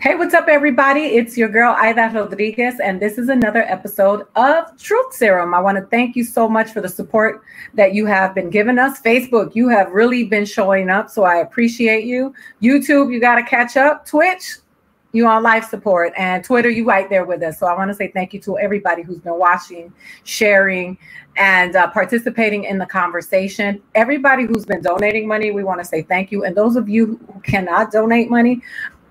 Hey, what's up, everybody? It's your girl, Aida Rodriguez, and this is another episode of Truth Serum. I want to thank you so much for the support that you have been giving us. Facebook, you have really been showing up, so I appreciate you. YouTube, you got to catch up. Twitch, you on life support and Twitter, you right there with us. So I want to say thank you to everybody who's been watching, sharing, and uh, participating in the conversation. Everybody who's been donating money, we want to say thank you. And those of you who cannot donate money,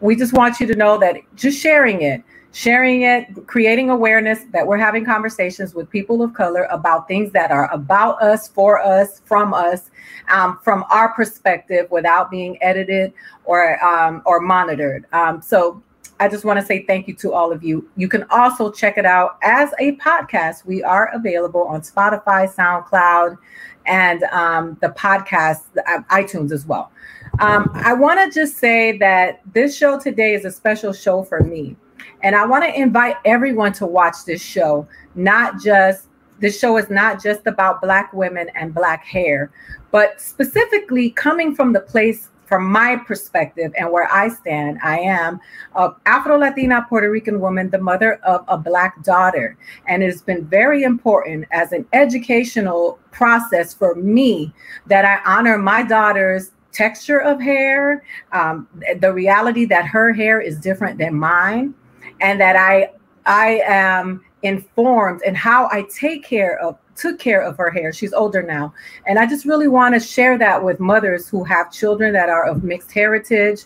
we just want you to know that just sharing it, sharing it, creating awareness that we're having conversations with people of color about things that are about us, for us, from us, um, from our perspective, without being edited or um, or monitored. Um, so I just want to say thank you to all of you. You can also check it out as a podcast. We are available on Spotify, SoundCloud, and um, the podcast, uh, iTunes as well. Um, I want to just say that this show today is a special show for me. And I want to invite everyone to watch this show, not just this show is not just about Black women and Black hair, but specifically coming from the place from my perspective and where I stand, I am a Afro Latina Puerto Rican woman, the mother of a Black daughter. And it has been very important as an educational process for me that I honor my daughter's texture of hair, um, the reality that her hair is different than mine, and that I I am informed in how I take care of took care of her hair. She's older now. And I just really want to share that with mothers who have children that are of mixed heritage.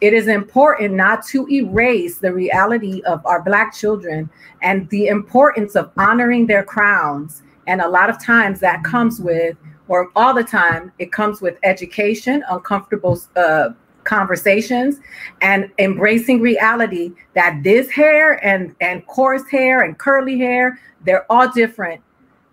It is important not to erase the reality of our Black children and the importance of honoring their crowns. And a lot of times that comes with, or all the time, it comes with education, uncomfortable uh, conversations and embracing reality that this hair and and coarse hair and curly hair they're all different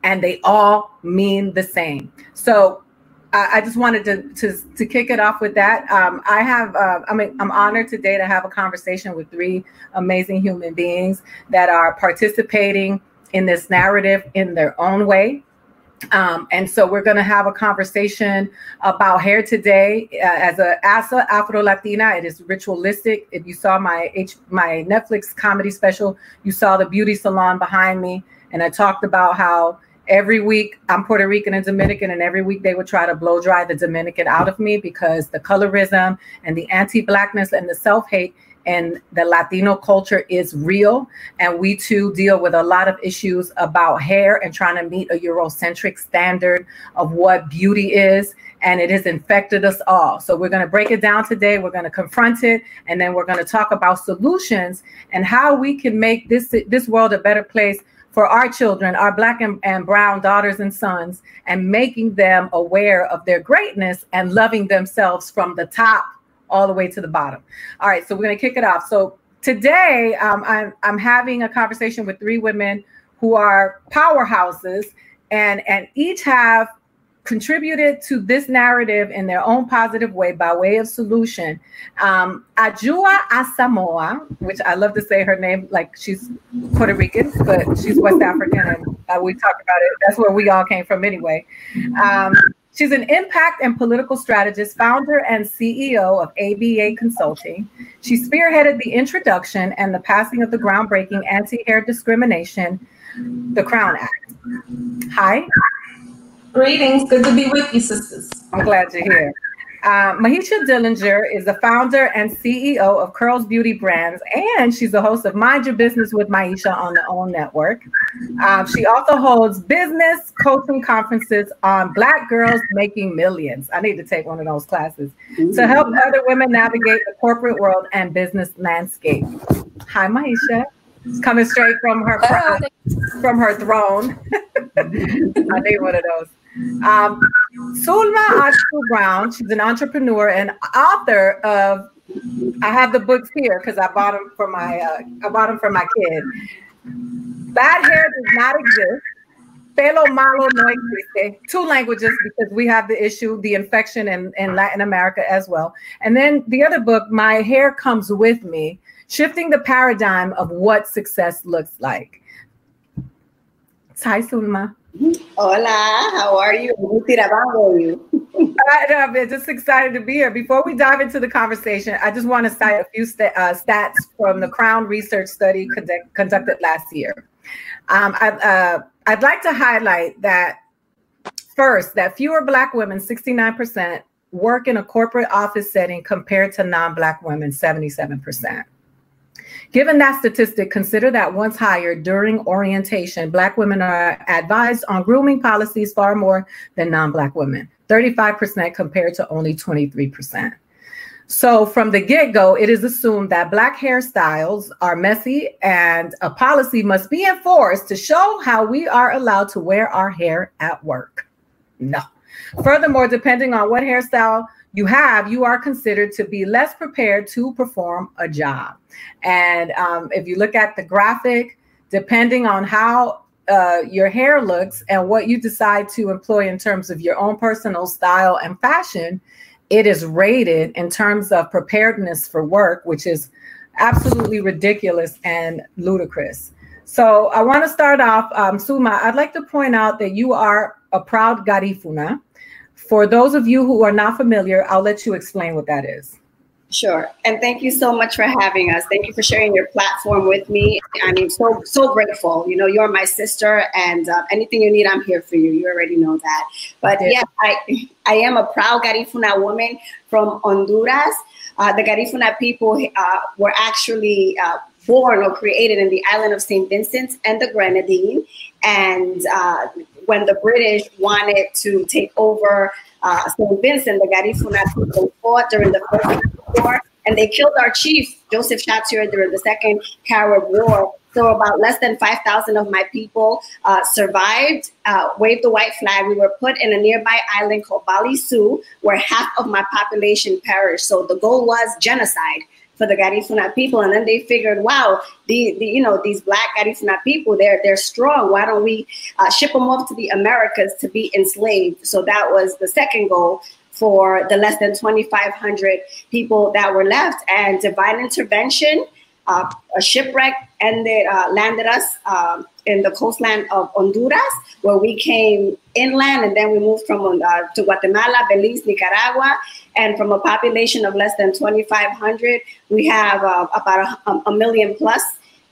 and they all mean the same. So I, I just wanted to, to, to kick it off with that. Um, I have uh, I mean I'm honored today to have a conversation with three amazing human beings that are participating in this narrative in their own way. Um, and so we're going to have a conversation about hair today. Uh, as a as a Afro Latina, it is ritualistic. If you saw my H, my Netflix comedy special, you saw the beauty salon behind me, and I talked about how every week I'm Puerto Rican and Dominican, and every week they would try to blow dry the Dominican out of me because the colorism and the anti-blackness and the self-hate and the Latino culture is real. And we too deal with a lot of issues about hair and trying to meet a Eurocentric standard of what beauty is. And it has infected us all. So we're going to break it down today. We're going to confront it. And then we're going to talk about solutions and how we can make this, this world a better place for our children, our black and, and brown daughters and sons, and making them aware of their greatness and loving themselves from the top all the way to the bottom. All right, so we're going to kick it off. So today, um, I'm, I'm having a conversation with three women who are powerhouses and and each have contributed to this narrative in their own positive way by way of solution. Um, Adjoa Asamoah, which I love to say her name like she's Puerto Rican, but she's West African, and uh, we talk about it. That's where we all came from anyway. Um, she's an impact and political strategist, founder and CEO of ABA Consulting. She spearheaded the introduction and the passing of the groundbreaking anti-hair discrimination, the Crown Act. Hi. Greetings. Good to be with you, sisters. I'm glad you're here. Uh, Mahisha Dellinger is the founder and CEO of Curls Beauty Brands, and she's the host of Mind Your Business with Maisha on the OWN Network. Um, she also holds business coaching conferences on Black girls making millions. I need to take one of those classes Ooh. to help other women navigate the corporate world and business landscape. Hi, Maisha. It's coming straight from her from her throne. I need one of those. Um, Zulma Arzu Brown, she's an entrepreneur and author of. I have the books here because I bought them for my uh, I bought them for my kid. Bad hair does not exist. Pelo malo no existe. Two languages because we have the issue, the infection in, in Latin America as well. And then the other book, My Hair Comes With Me, shifting the paradigm of what success looks like. Hi, Zulma. Hola, how are you? I'm just excited to be here. Before we dive into the conversation, I just want to cite a few st- uh, stats from the Crown Research study conduct- conducted last year. Um, I, uh, I'd like to highlight that first, that fewer Black women, 69%, work in a corporate office setting compared to non Black women, 77%. Given that statistic, consider that once hired during orientation, Black women are advised on grooming policies far more than non Black women, 35% compared to only 23%. So, from the get go, it is assumed that Black hairstyles are messy and a policy must be enforced to show how we are allowed to wear our hair at work. No. Furthermore, depending on what hairstyle you have, you are considered to be less prepared to perform a job. And um, if you look at the graphic, depending on how uh, your hair looks and what you decide to employ in terms of your own personal style and fashion, it is rated in terms of preparedness for work, which is absolutely ridiculous and ludicrous. So I want to start off, um, Suma. I'd like to point out that you are a proud Garifuna. For those of you who are not familiar, I'll let you explain what that is. Sure. And thank you so much for having us. Thank you for sharing your platform with me. I mean, so so grateful. You know, you're my sister, and uh, anything you need, I'm here for you. You already know that. But yeah, I I am a proud Garifuna woman from Honduras. Uh, the Garifuna people uh, were actually uh, born or created in the island of St. Vincent and the Grenadine. And uh, when the British wanted to take over uh, St. Vincent, the Garifuna people fought during the First War, and they killed our chief, Joseph Chatoyer, during the Second Carib War. So about less than 5,000 of my people uh, survived, uh, waved the white flag. We were put in a nearby island called Balliceaux, where half of my population perished. So the goal was genocide for the Garifuna people. And then they figured, wow, the, the you know these black Garifuna people, they're they're strong. Why don't we uh, ship them off to the Americas to be enslaved? So that was the second goal for the less than 2,500 people that were left. And divine intervention, uh, a shipwreck ended uh, landed us. Um, in the coastline of Honduras, where we came inland, and then we moved from uh, to Guatemala, Belize, Nicaragua, and from a population of less than 2,500, we have uh, about a, a, million plus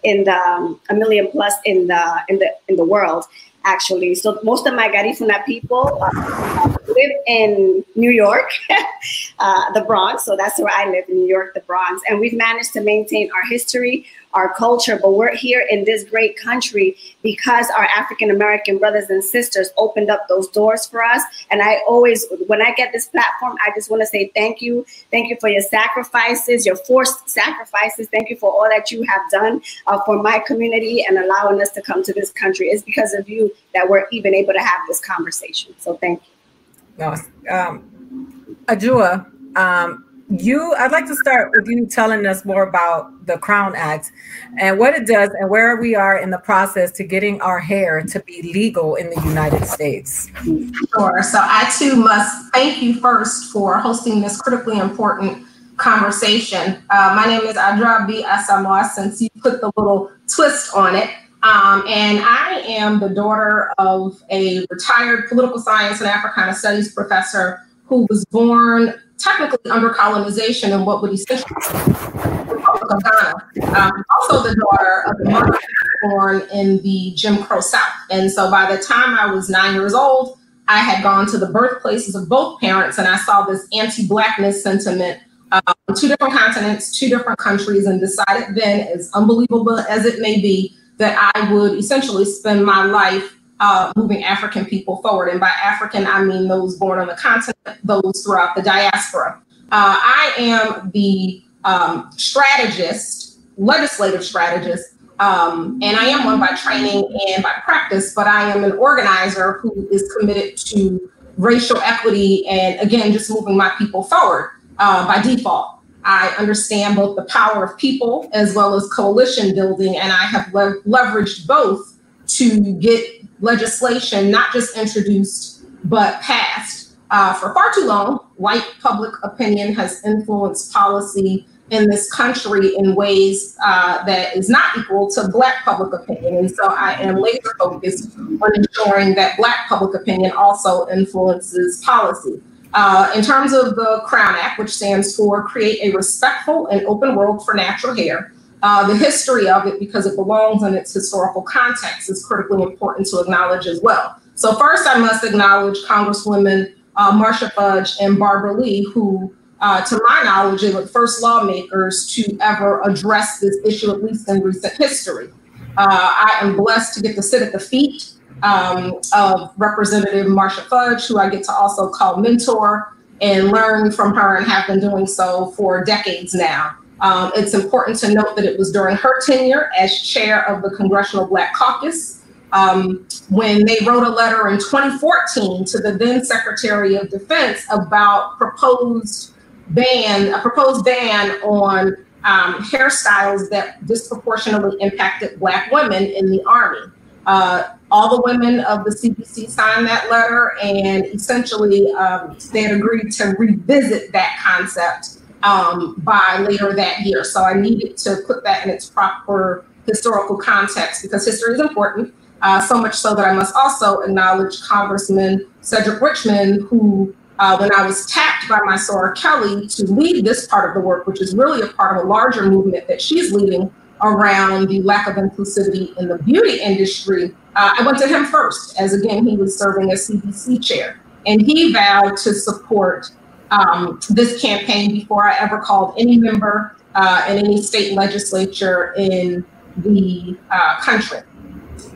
in the um, a million plus in the in the in the world actually. So most of my Garifuna people uh, live in New York, uh, the Bronx. So that's where I live in New York, the Bronx. And we've managed to maintain our history, our culture, but we're here in this great country because our African American brothers and sisters opened up those doors for us. And I always, when I get this platform, I just want to say thank you. Thank you for your sacrifices, your forced sacrifices. Thank you for all that you have done uh, for my community and allowing us to come to this country. It's because of you that we're even able to have this conversation. So thank you. No, um, Adjoa, um, you i'd like to start with you telling us more about the crown act and what it does and where we are in the process to getting our hair to be legal in the united states. Sure. So i too must thank you first for hosting this critically important conversation. Uh, my name is Adjoa b. Asamoah since you put the little twist on it. Um, and I am the daughter of a retired political science and Africana studies professor who was born technically under colonization and what would essentially Republic of Ghana. Um, also the daughter of the mother born in the Jim Crow South. And so by the time I was nine years old, I had gone to the birthplaces of both parents and I saw this anti-blackness sentiment um, two different continents, two different countries, and decided then, as unbelievable as it may be, that I would essentially spend my life uh, moving African people forward. And by African, I mean those born on the continent, those throughout the diaspora. Uh, I am the um, strategist, legislative strategist, um, and I am one by training and by practice, but I am an organizer who is committed to racial equity and, again, just moving my people forward uh, by default. I understand both the power of people as well as coalition building, and I have le- leveraged both to get legislation not just introduced but passed. Uh, for far too long, white public opinion has influenced policy in this country in ways uh, that is not equal to Black public opinion. And so I am laser focused on ensuring that Black public opinion also influences policy. Uh, in terms of the Crown Act, which stands for Create a Respectful and Open World for Natural Hair, uh, the history of it, because it belongs in its historical context, is critically important to acknowledge as well. So, first, I must acknowledge Congresswomen uh, Marcia Fudge and Barbara Lee, who, uh, to my knowledge, are the first lawmakers to ever address this issue, at least in recent history. Uh, I am blessed to get to sit at the feet um, of Representative Marcia Fudge, who I get to also call mentor and learn from her and have been doing so for decades now. Um, it's important to note that it was during her tenure as chair of the Congressional Black Caucus um, when they wrote a letter in 2014 to the then Secretary of Defense about proposed ban, a proposed ban on um, hairstyles that disproportionately impacted Black women in the Army. Uh, all the women of the CBC signed that letter, and essentially um, they had agreed to revisit that concept um, by later that year. So I needed to put that in its proper historical context because history is important. Uh, so much so that I must also acknowledge Congressman Cedric Richmond, who, uh, when I was tapped by my Sora Kelly to lead this part of the work, which is really a part of a larger movement that she's leading around the lack of inclusivity in the beauty industry, uh, I went to him first, as again, he was serving as CBC chair. And he vowed to support um, this campaign before I ever called any member uh, in any state legislature in the uh, country.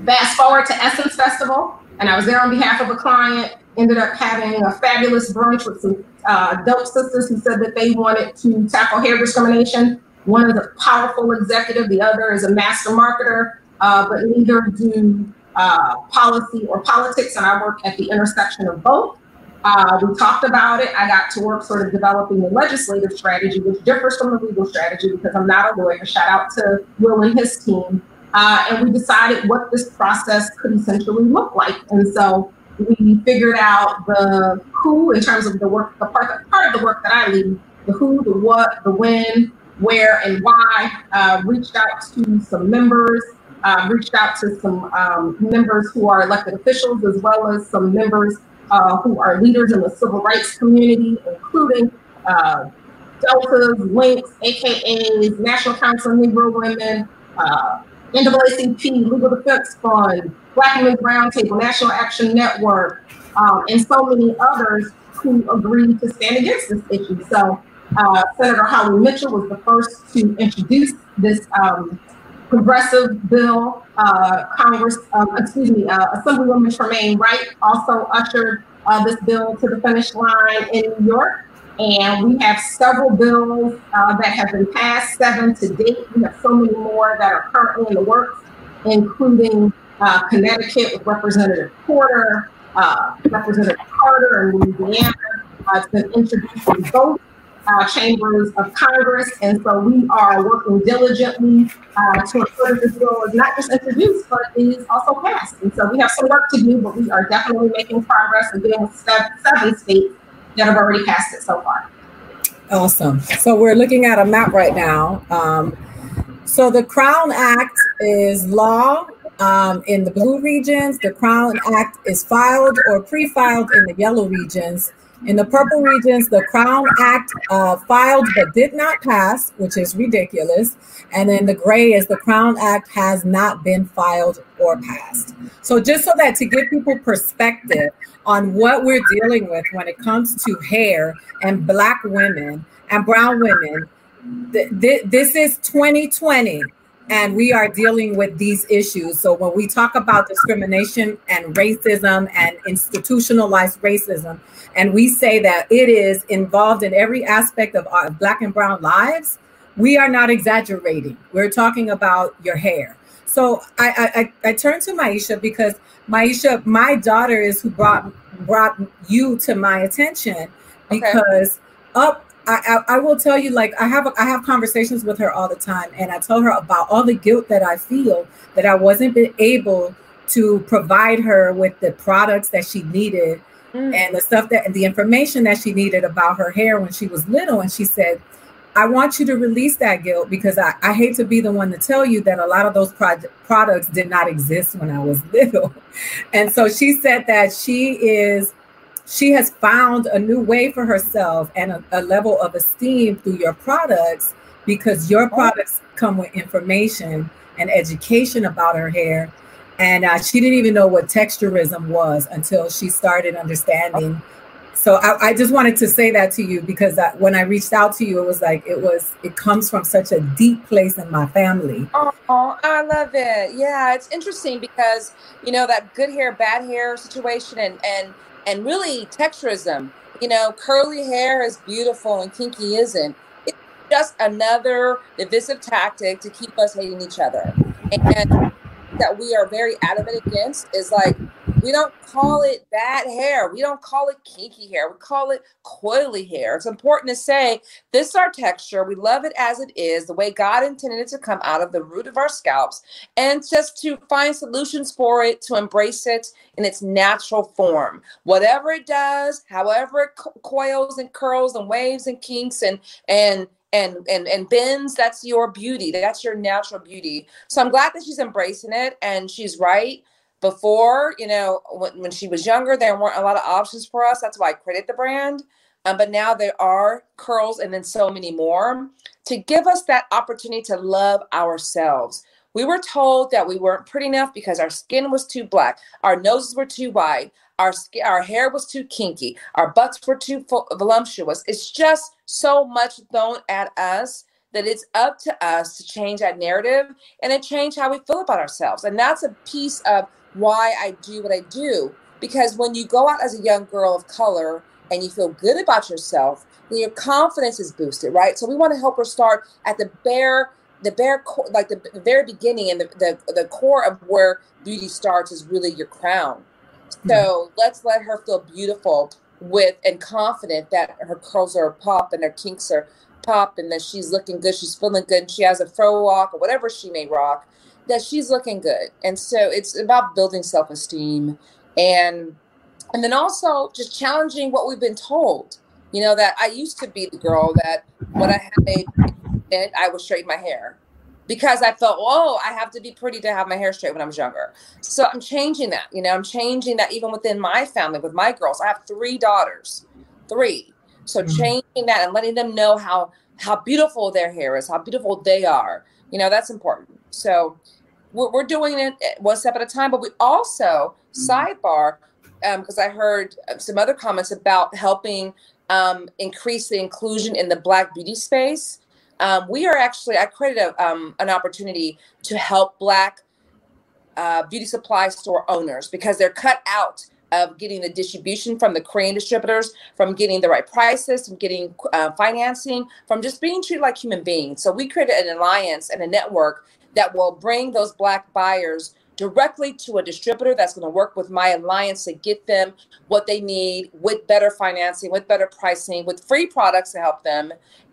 Fast forward to Essence Festival, and I was there on behalf of a client. Ended up having a fabulous brunch with some uh, dope sisters who said that they wanted to tackle hair discrimination. One is a powerful executive, the other is a master marketer, uh, but neither do uh, policy or politics, and I work at the intersection of both. Uh, we talked about it. I got to work sort of developing the legislative strategy, which differs from the legal strategy because I'm not a lawyer. Shout out to Will and his team. Uh, and we decided what this process could essentially look like. And so we figured out the who in terms of the work, the part, part of the work that I lead, the who, the what, the when, where, and why. Uh, reached out to some members, uh, reached out to some um, members who are elected officials, as well as some members uh, who are leaders in the civil rights community, including uh, Deltas, Links, AKAs, National Council of Negro Women, uh, NAACP, Legal Defense Fund, Black Women's Roundtable, National Action Network, um, and so many others who agreed to stand against this issue. So uh, Senator Holly Mitchell was the first to introduce this um, progressive bill. Uh, Congress, um, excuse me, uh, Assemblywoman Tremaine Wright also ushered uh, this bill to the finish line in New York. And we have several bills uh, that have been passed, seven to date. We have so many more that are currently in the works, including uh, Connecticut with Representative Porter, uh, Representative Carter in Louisiana. it's been introduced in both uh, chambers of Congress. And so we are working diligently uh, to ensure this bill is not just introduced, but is also passed. And so we have some work to do, but we are definitely making progress and getting seven states that have already passed it so far. Awesome. So we're looking at a map right now. Um, so the Crown Act is law um, in the blue regions. The Crown Act is filed or pre-filed in the yellow regions. In the purple regions, the Crown Act uh, filed but did not pass, which is ridiculous. And then the gray is the Crown Act has not been filed or passed. So, just so that to give people perspective on what we're dealing with when it comes to hair and Black women and Brown women, th- th- this is 2020 and we are dealing with these issues. So when we talk about discrimination and racism and institutionalized racism, and we say that it is involved in every aspect of our black and brown lives, we are not exaggerating. We're talking about your hair. So I I, I turn to Maisha because Maisha, my daughter is who brought brought you to my attention because okay. up I, I, will tell you, like I have I have conversations with her all the time, and I tell her about all the guilt that I feel that I wasn't able to provide her with the products that she needed mm. and the stuff that the information that she needed about her hair when she was little. And she said, I want you to release that guilt because I, I hate to be the one to tell you that a lot of those pro- products did not exist when I was little. And so she said that she is she has found a new way for herself and a, a level of esteem through your products because your oh. products come with information and education about her hair. And uh, she didn't even know what texturism was until she started understanding. So I, I just wanted to say that to you because I, when I reached out to you, it was like it was it comes from such a deep place in my family. Oh, I love it. Yeah, it's interesting because you know that good hair, bad hair situation, and and and really texturism. You know, curly hair is beautiful and kinky isn't It's just another divisive tactic to keep us hating each other. And that we are very adamant against is like we don't call it bad hair. We don't call it kinky hair. We call it coily hair. It's important to say this is our texture. We love it as it is, the way God intended it to come out of the root of our scalps, and just to find solutions for it, to embrace it in its natural form. Whatever it does, however it co- coils and curls and waves and kinks and and and and and bends that's your beauty that's your natural beauty so i'm glad that she's embracing it and she's right before you know when, when she was younger there weren't a lot of options for us that's why i credit the brand um, but now there are curls and then so many more to give us that opportunity to love ourselves we were told that we weren't pretty enough because our skin was too black our noses were too wide our our hair was too kinky, our butts were too voluptuous. It's just so much thrown at us that it's up to us to change that narrative and to change how we feel about ourselves. And that's a piece of why I do what I do. Because when you go out as a young girl of color and you feel good about yourself, then your confidence is boosted, right? So we want to help her start at the bare, the bare, like the, the very beginning and the, the the core of where beauty starts is really your crown. So mm-hmm. let's let her feel beautiful with and confident that her curls are pop and her kinks are pop and that she's looking good, she's feeling good, and she has a fro walk or whatever she may rock, that she's looking good. And so it's about building self-esteem and and then also just challenging what we've been told. You know, that I used to be the girl that when I had a I would straighten my hair because I felt, oh, I have to be pretty to have my hair straight when I was younger. So I'm changing that. You know, I'm changing that even within my family with my girls. I have three daughters, three. So mm-hmm. changing that and letting them know how how beautiful their hair is, how beautiful they are. You know, that's important. So we're, we're doing it one step at a time. But we also mm-hmm. sidebar because um, I heard some other comments about helping um, increase the inclusion in the Black beauty space um, we are actually, I created a, um, an opportunity to help Black uh, beauty supply store owners because they're cut out of getting the distribution from the Korean distributors, from getting the right prices, from getting uh, financing, from just being treated like human beings. So we created an alliance and a network that will bring those Black buyers directly to a distributor that's going to work with my alliance to get them what they need with better financing, with better pricing, with free products to help them,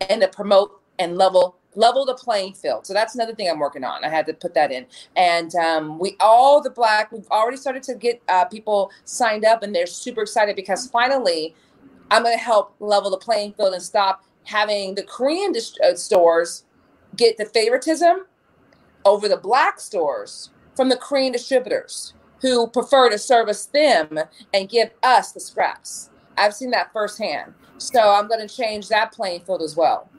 and to promote and level level the playing field. So that's another thing I'm working on. I had to put that in. And um, we all the black we've already started to get uh, people signed up, and they're super excited because finally I'm going to help level the playing field and stop having the Korean dist- uh, stores get the favoritism over the black stores from the Korean distributors who prefer to service them and give us the scraps. I've seen that firsthand. So I'm going to change that playing field as well.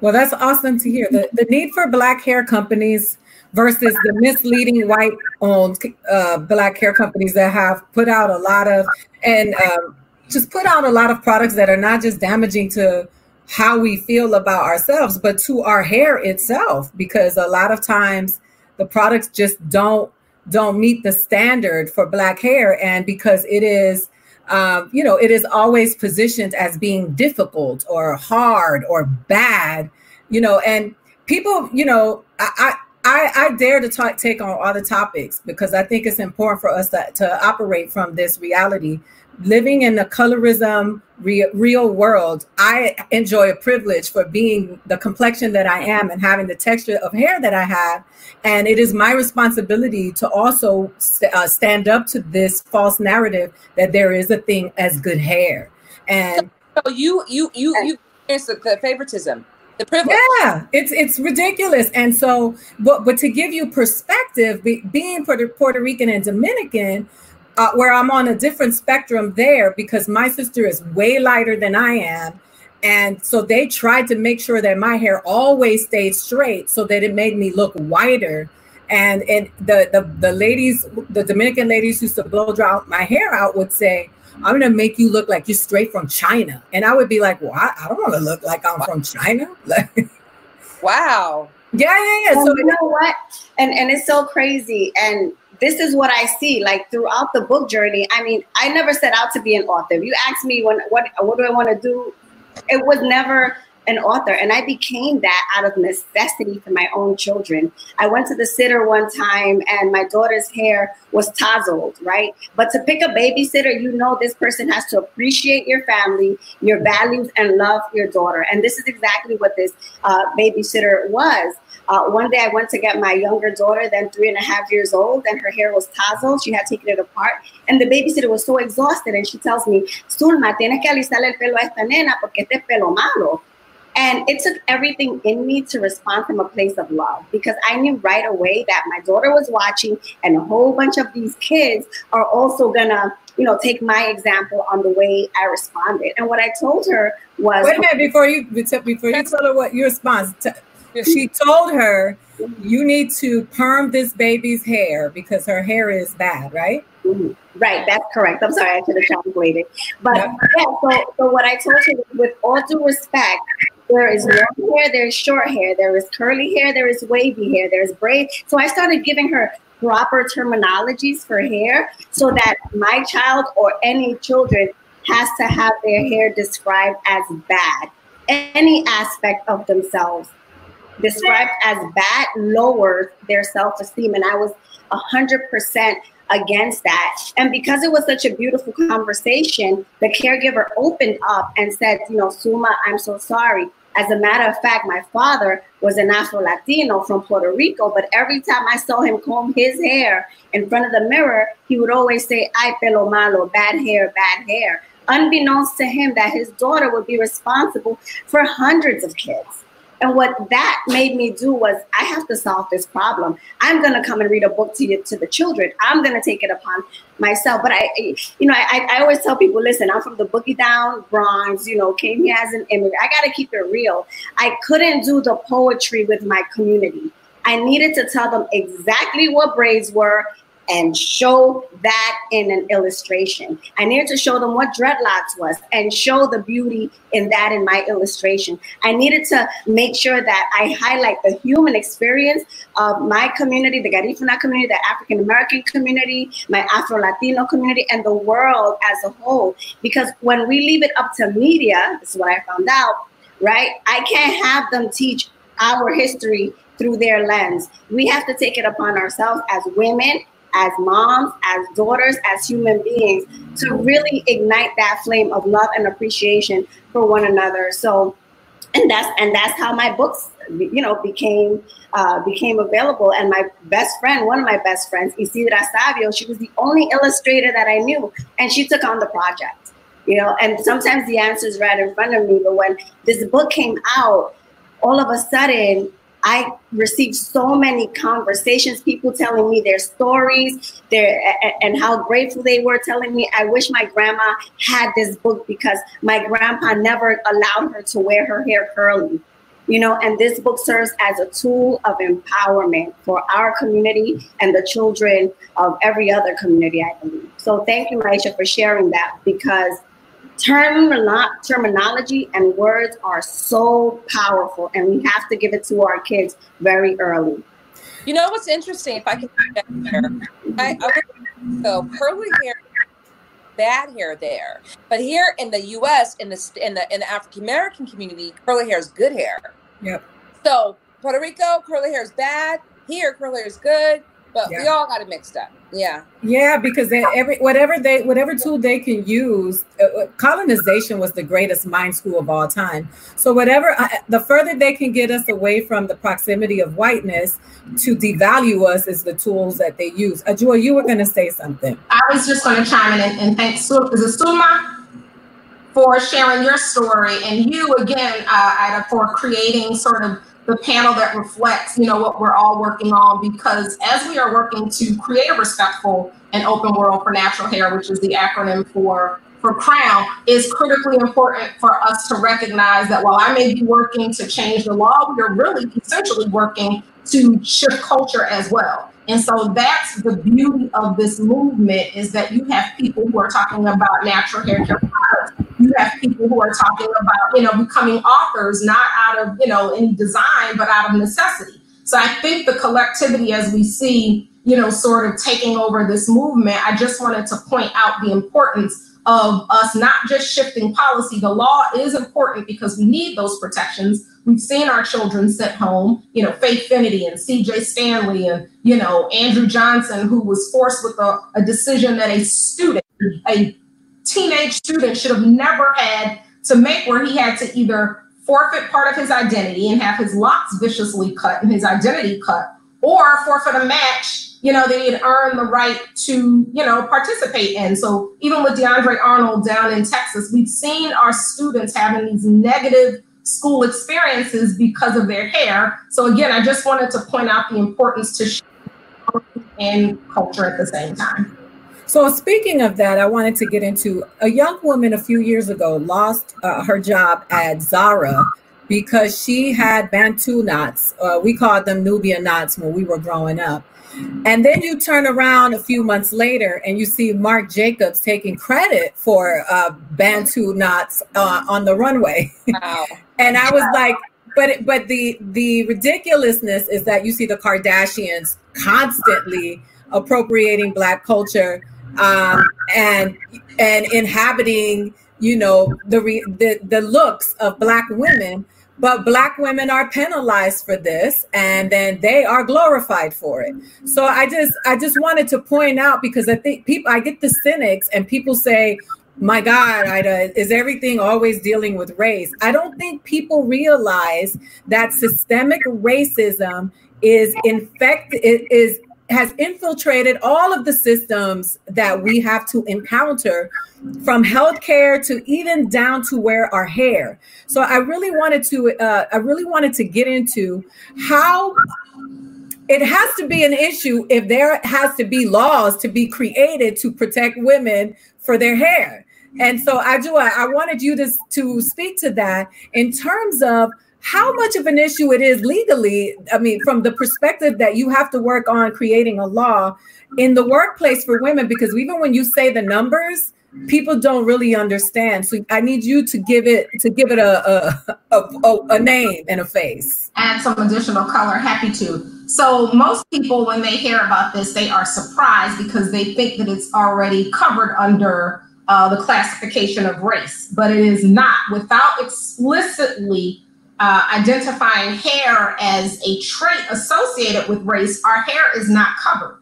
Well, that's awesome to hear. The, the need for black hair companies versus the misleading white owned uh, black hair companies that have put out a lot of and um, just put out a lot of products that are not just damaging to how we feel about ourselves, but to our hair itself. Because a lot of times the products just don't don't meet the standard for black hair, and because it is um, you know, it is always positioned as being difficult or hard or bad, you know, and people, you know, I, I, I dare to talk, take on all the topics because I think it's important for us to, to operate from this reality living in the colorism real, real world, I enjoy a privilege for being the complexion that I am and having the texture of hair that I have. And it is my responsibility to also st- uh, stand up to this false narrative that there is a thing as good hair. And so you, you, you, you, it's the, the favoritism. The privilege. Yeah, it's it's ridiculous, and so, but but to give you perspective, be, being Puerto, Puerto Rican and Dominican, uh, where I'm on a different spectrum there because my sister is way lighter than I am. And so they tried to make sure that my hair always stayed straight so that it made me look whiter. And and the the, the ladies, the Dominican ladies who used to blow dry my hair out would say, I'm gonna make you look like you're straight from China. And I would be like, Well, I, I don't want to look like I'm from China. wow. Yeah, yeah, yeah. so you know what? And and it's so crazy. And this is what I see like throughout the book journey. I mean, I never set out to be an author. You ask me when what what do I want to do, it was never an author. And i became that out of necessity for my own children. I went to the sitter one time and my daughter's hair was tousled right? But to pick a babysitter you know this person has to appreciate your family your values and love your daughter. And this is exactly what this uh, babysitter was uh, one day I went to get my younger daughter, then three and a half years old, and her hair was tousled. She had taken it apart. And the babysitter was so exhausted. And she tells me, Zulma, tienes que alisarle el pelo a esta nena porque este pelo malo. And it took everything in me to respond from a place of love because I knew right away that my daughter was watching and a whole bunch of these kids are also gonna, you know, take my example on the way I responded. And what I told her was Wait a minute before you before you tell her what your response she told her you need to perm this baby's hair because her hair is bad, right? Mm-hmm. Right, that's correct. I'm sorry, I should have translated. But yeah, yeah so, so what I told her, with all due respect, there is long hair, there is short hair, there is curly hair, there is wavy hair, there's braid. So I started giving her proper terminologies for hair so that my child or any children has to have their hair described as bad. Any aspect of themselves described as bad lowers their self-esteem. And I was a hundred percent against that. And because it was such a beautiful conversation, the caregiver opened up and said, you know, Suma, I'm so sorry. As a matter of fact, my father was an Afro Latino from Puerto Rico, but every time I saw him comb his hair in front of the mirror, he would always say, Ay, pelo malo, bad hair, bad hair. Unbeknownst to him, that his daughter would be responsible for hundreds of kids. And what that made me do was, I have to solve this problem. I'm going to come and read a book to you, to the children. I'm going to take it upon myself. But I, you know, I, I always tell people, listen, I'm from the boogie down Bronx, you know, came here as an immigrant. I got to keep it real. I couldn't do the poetry with my community. I needed to tell them exactly what braids were and show that in an illustration. I needed to show them what dreadlocks was and show the beauty in that in my illustration. I needed to make sure that I highlight the human experience of my community, the Garifuna community, the African American community, my Afro Latino community, and the world as a whole. Because when we leave it up to media, this is what I found out, right? I can't have them teach our history through their lens. We have to take it upon ourselves as women as moms, as daughters, as human beings to really ignite that flame of love and appreciation for one another. So, and that's and that's how my books, you know, became uh, became available. And my best friend, one of my best friends, Isidra Sabio, she was the only illustrator that I knew, and she took on the project. You know, and sometimes the answer is right in front of me, but when this book came out, all of a sudden I received so many conversations, people telling me their stories, their and how grateful they were, telling me, I wish my grandma had this book because my grandpa never allowed her to wear her hair curly. You know, and this book serves as a tool of empowerment for our community and the children of every other community, I believe. So thank you, Maisha, for sharing that because terminology and words are so powerful, and we have to give it to our kids very early. You know what's interesting? If I can here, I, I so curly hair, bad hair there, but here in the U.S. in the in the in the African American community, curly hair is good hair. Yep. So Puerto Rico, curly hair is bad. Here, curly hair is good but yeah. we all got it mixed up. Yeah. Yeah, because they, every whatever they whatever tool they can use, uh, uh colonization was the greatest mind school of all time. So whatever uh, the further they can get us away from the proximity of whiteness to devalue us is the tools that they use. Joy, you were going to say something. I was just going to chime in and, and thank Su- is it Suma for sharing your story and you again uh, for creating sort of the panel that reflects, you know, what we're all working on because as we are working to create a respectful and Open World for Natural Hair, which is the acronym for for Crown, is critically important for us to recognize that while I may be working to change the law, we are really essentially working to shift culture as well. And so that's the beauty of this movement is that you have people who are talking about natural hair care products. You have people who are talking about, you know, becoming authors, not out of, you know, any design, but out of necessity. So I think the collectivity as we see, you know, sort of taking over this movement, I just wanted to point out the importance of us not just shifting policy. The law is important because we need those protections. We've seen our children sent home, you know, Faith Fennidy and CJ Stanley and, you know, Andrew Johnson, who was forced with a, a decision that a student, a teenage student should have never had to make where he had to either forfeit part of his identity and have his locks viciously cut and his identity cut or forfeit a match you know, that he had earned the right to, you know, participate in. So even with DeAndre Arnold down in Texas, we've seen our students having these negative school experiences because of their hair. So again, I just wanted to point out the importance to and culture at the same time. So speaking of that, I wanted to get into a young woman a few years ago lost uh, her job at Zara because she had Bantu knots. Uh, we called them Nubian knots when we were growing up. And then you turn around a few months later and you see Marc Jacobs taking credit for uh, Bantu knots uh, on the runway. Wow. and I was like, but but the the ridiculousness is that you see the Kardashians constantly appropriating black culture um, and and inhabiting you know the, re, the the looks of black women. But black women are penalized for this and then they are glorified for it. So i just i just wanted to point out because i think people i get the cynics and people say my god Aida is everything always dealing with race? I don't think people realize that systemic racism is infected is has infiltrated all of the systems that we have to encounter from healthcare to even down to wear our hair. So I really wanted to uh, I really wanted to get into how it has to be an issue if there has to be laws to be created to protect women for their hair. And so I do I, I wanted you to, to speak to that in terms of how much of an issue it is legally i mean from the perspective that you have to work on creating a law in the workplace for women because even when you say the numbers people don't really understand. So i need you to give it to give it a a, a, a name and a face. Add some additional color happy to. So most people when they hear about this they are surprised because they think that it's already covered under uh, the classification of race. But it is not. Without explicitly uh, identifying hair as a trait associated with race, our hair is not covered.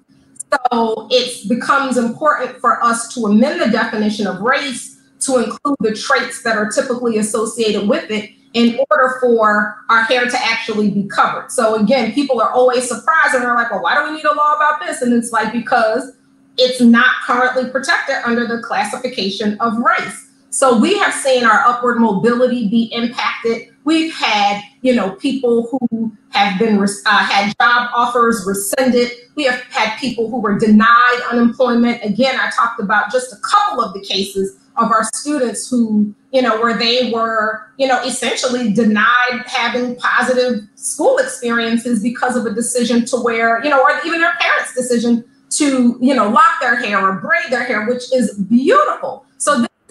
So it becomes important for us to amend the definition of race to include the traits that are typically associated with it in order for our hair to actually be covered. So again, people are always surprised and they're like, well, why do we need a law about this? And it's like, because it's not currently protected under the classification of race. So we have seen our upward mobility be impacted. We've had, you know, people who have been uh, had job offers rescinded. We have had people who were denied unemployment. Again, I talked about just a couple of the cases of our students who, you know, where they were, you know, essentially denied having positive school experiences because of a decision to wear, you know, or even their parents' decision to, you know, lock their hair or braid their hair, which is beautiful.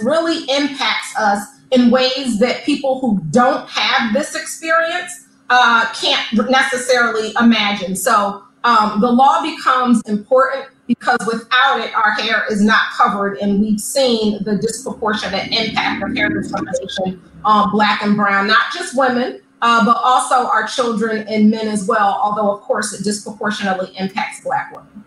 Really impacts us in ways that people who don't have this experience uh, can't necessarily imagine. So um, the law becomes important because without it, our hair is not covered, and we've seen the disproportionate impact of hair discrimination on Black and Brown, not just women, uh, but also our children and men as well, although, of course, it disproportionately impacts Black women.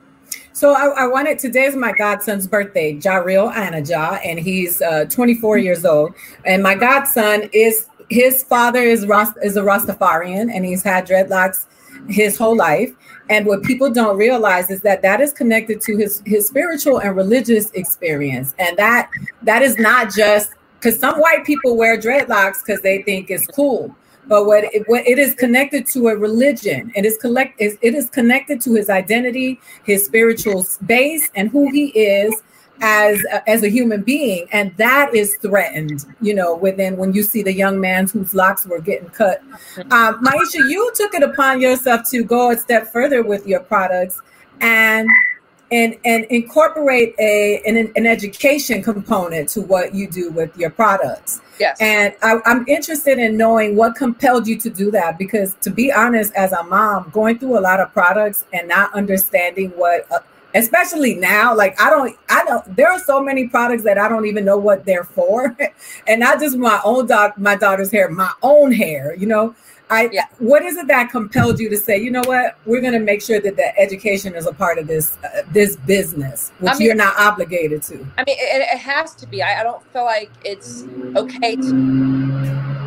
So I, I, wanted today's my godson's birthday, Jareel Anajah, and he's uh, 24 years old. And my godson is his father is Rast, is a Rastafarian, and he's had dreadlocks his whole life. And what people don't realize is that that is connected to his his spiritual and religious experience, and that that is not just because some white people wear dreadlocks because they think it's cool but what it, what it is connected to a religion. It is collect. It is connected to his identity, his spiritual base, and who he is as as a human being and that is threatened you know within when you see the young man whose locks were getting cut um, maisha you took it upon yourself to go a step further with your products and and and incorporate a an, an education component to what you do with your products. Yes. And I, i'm interested in knowing what compelled you to do that because to be honest as a mom going through a lot of products and not understanding what uh, especially now like i don't i don't there are so many products that i don't even know what they're for. And not just my own dog my daughter's hair my own hair you know i yeah. what is it that compelled you to say you know what? We're going to make sure that the education is a part of this uh, this business which I mean, you're not obligated to? I mean it, it has to be. I, I don't feel like it's okay to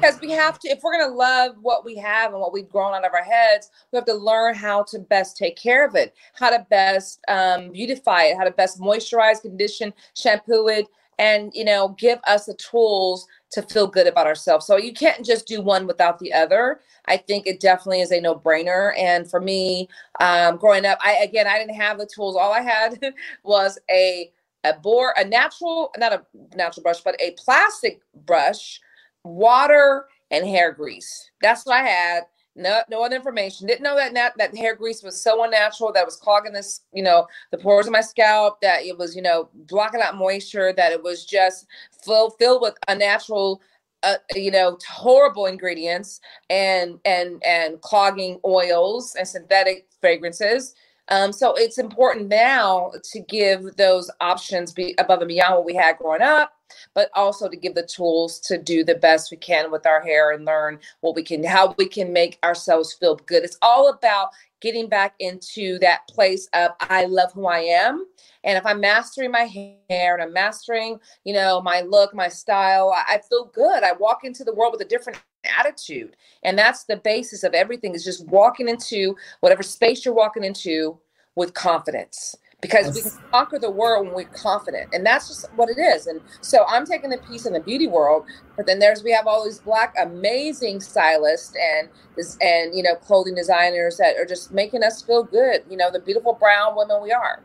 because we have to if we're going to love what we have and what we've grown out of our heads we have to learn how to best take care of it how to best um, beautify it how to best moisturize condition shampoo it and you know give us the tools to feel good about ourselves so you can't just do one without the other i think it definitely is a no-brainer and for me um, growing up i again i didn't have the tools all i had was a a bore a natural not a natural brush but a plastic brush water and hair grease. That's what I had. No, no other information. Didn't know that nat- that hair grease was so unnatural that was clogging this, you know, the pores of my scalp. That it was, you know, blocking out moisture. That it was just filled filled with unnatural, uh, you know, horrible ingredients and and and clogging oils and synthetic fragrances. Um, so it's important now to give those options be above and beyond what we had growing up but also to give the tools to do the best we can with our hair and learn what we can, how we can make ourselves feel good. It's all about getting back into that place of I love who I am. And if I'm mastering my hair and I'm mastering, you know, my look, my style, I, I feel good. I walk into the world with a different attitude. And that's the basis of everything is just walking into whatever space you're walking into with confidence because yes. we can conquer the world when we're confident and that's just what it is and so i'm taking the piece in the beauty world but then there's we have all these black amazing stylists and this and you know clothing designers that are just making us feel good you know the beautiful brown women we are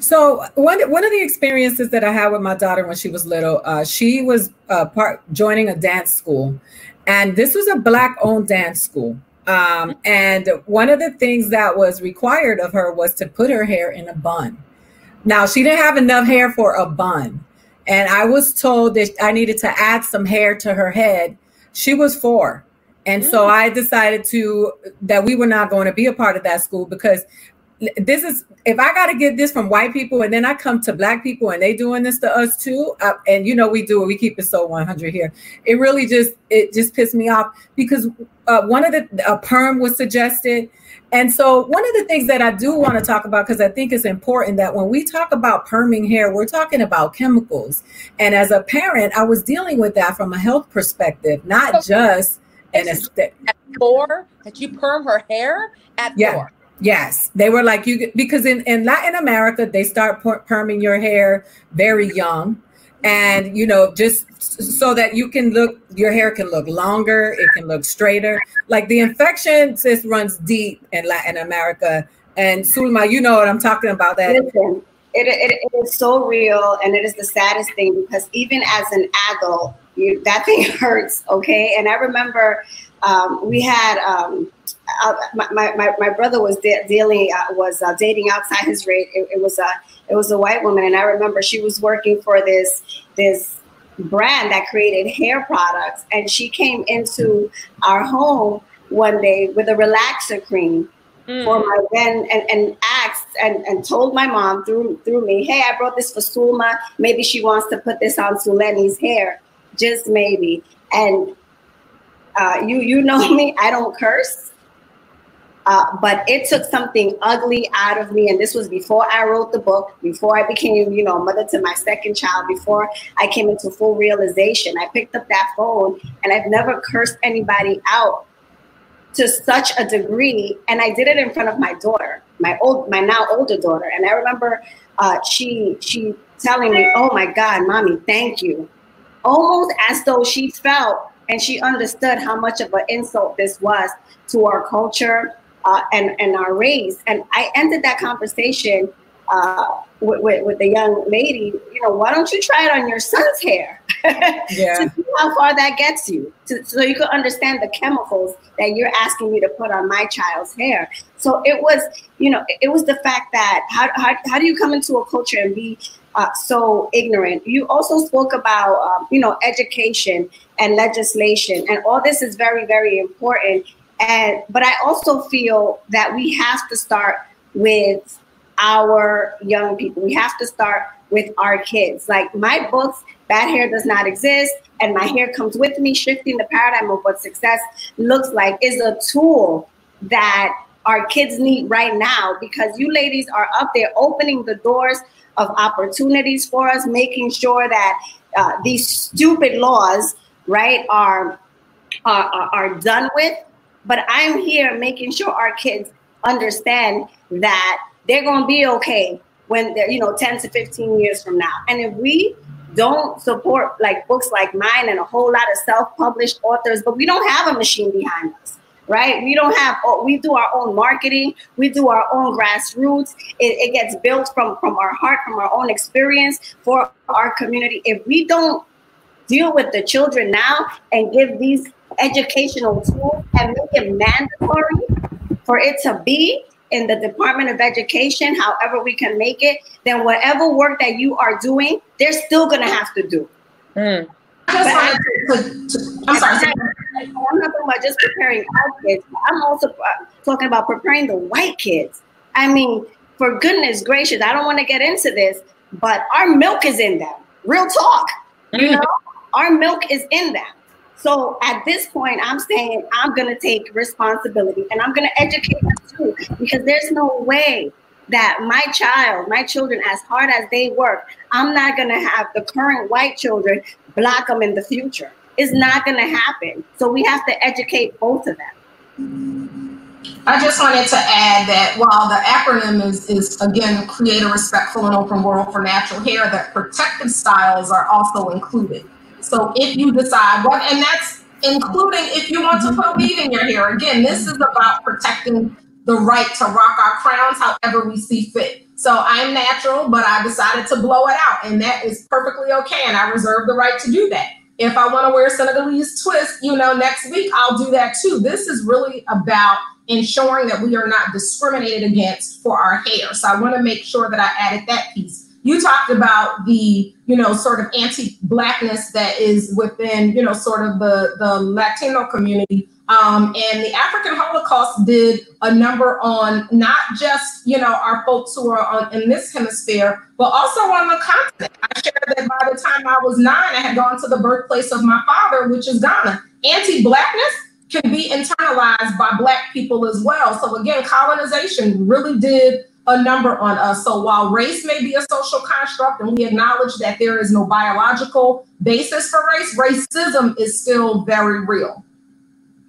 so one one of the experiences that I had with my daughter when she was little, uh, she was uh, part joining a dance school, and this was a black owned dance school. Um, and one of the things that was required of her was to put her hair in a bun. Now, she didn't have enough hair for a bun. And I was told that I needed to add some hair to her head. She was four. And so mm. I decided to that we were not going to be a part of that school because this is if I got to get this from white people and then I come to black people and they doing this to us too, uh, and you know we do it, we keep it so 100 here. It really just it just pissed me off because uh, one of the a perm was suggested, and so one of the things that I do want to talk about because I think it's important that when we talk about perming hair, we're talking about chemicals, and as a parent, I was dealing with that from a health perspective, not just an aesthetic. At four, that you perm her hair at yeah. four Yes, they were like you because in, in Latin America they start per- perming your hair very young, and you know just so that you can look your hair can look longer, it can look straighter. Like the infection just runs deep in Latin America, and Zulma, you know what I'm talking about. That Listen, it, it, it is so real, and it is the saddest thing because even as an adult, you, that thing hurts. Okay, and I remember um, we had. Um, uh, my, my, my brother was de- dealing uh, was uh, dating outside his rate. It, it, was a it was a white woman, and I remember she was working for this this brand that created hair products, and she came into our home one day with a relaxer cream mm. for my then and, and asked and, and told my mom through through me, hey, I brought this for Zulma. Maybe she wants to put this on Suleni's hair, just maybe. And uh, you you know me, I don't curse. Uh, but it took something ugly out of me. And this was before I wrote the book, before I became, you know, mother to my second child, before I came into full realization. I picked up that phone and I've never cursed anybody out to such a degree. And I did it in front of my daughter, my old, my now older daughter. And I remember uh, she, she telling me, oh my God, mommy, thank you. Almost as though she felt and she understood how much of an insult this was to our culture uh, and and our race. And I ended that conversation uh, with, with, with the young lady. You know, why don't you try it on your son's hair? yeah. to see how far that gets you, to, so you can understand the chemicals that you're asking me to put on my child's hair. So it was, you know, it was the fact that how, how, how do you come into a culture and be uh, so ignorant? You also spoke about, um, you know, education and legislation, and all this is very, very important. And but I also feel that we have to start with our young people. We have to start with our kids. Like my books, Bad Hair Does Not Exist, and My Hair Comes With Me, Shifting the Paradigm of What Success Looks Like, is a tool that our kids need right now because you ladies are up there opening the doors of opportunities for us, making sure that uh, these stupid laws, right, are, are, are done with. But I'm here making sure our kids understand that they're going to be okay when they're, you know, 10 to 15 years from now. And if we don't support like books like mine and a whole lot of self-published authors, but we don't have a machine behind us right? We don't have, oh, we do our own marketing, we do our own grassroots. It, it, gets built from, from our heart, from our own experience for our community. If we don't deal with the children now and give these educational tools and make it mandatory for it to be, in the Department of Education, however we can make it, then whatever work that you are doing, they're still going to have to do. Mm. I am sorry. I'm not talking about just preparing our kids. I'm also uh, talking about preparing the white kids. I mean, for goodness gracious, I don't want to get into this, but our milk is in them. Real talk. You mm. know, our milk is in them. So at this point, I'm saying I'm going to take responsibility and I'm going to educate them too, because there's no way that my child, my children, as hard as they work, I'm not going to have the current white children block them in the future. It's not going to happen. So we have to educate both of them. I just wanted to add that while the acronym is, is again create a respectful and open world for natural hair, that protective styles are also included. So if you decide what, and that's including if you want to mm-hmm. put a weave in your hair. Again, this is about protecting the right to rock our crowns however we see fit. So I'm natural, but I decided to blow it out, and that is perfectly okay. And I reserve the right to do that. If I want to wear Senegalese twist, you know, next week, I'll do that too. This is really about ensuring that we are not discriminated against for our hair. So I want to make sure that I added that piece you talked about the you know sort of anti-blackness that is within you know sort of the the latino community. Um, and the african holocaust did a number on not just you know our folks who are on, in this hemisphere but also on the continent. I shared that by the time i was nine i had gone to the birthplace of my father which is ghana. Anti-blackness can be internalized by black people as well. So again colonization really did a number on us. So while race may be a social construct and we acknowledge that there is no biological basis for race, racism is still very real.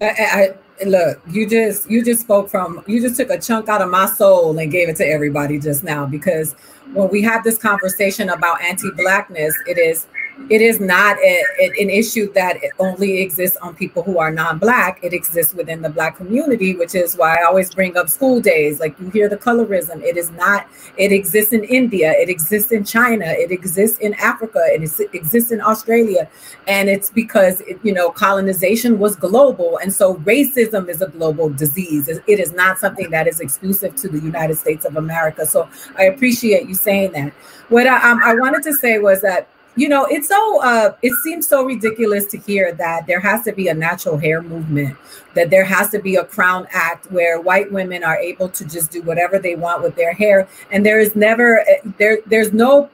I, I, look, you just you just spoke from you just took a chunk out of my soul and gave it to everybody just now because when we have this conversation about anti-blackness, it is it is not a, a, an issue that only exists on people who are non-black. It exists within the black community which is why i always bring up school days. Like you hear the colorism. It is not it exists in india. It exists in china. It exists in africa. It exists in australia. And it's because it, you know colonization was global. And so racism is a global disease. It is not something that is exclusive to the united states of america. So i appreciate you saying that. What i, um, I wanted to say was that you know it's so uh it seems so ridiculous to hear that there has to be a natural hair movement that there has to be a crown act where white women are able to just do whatever they want with their hair. And there is never eh, there there's no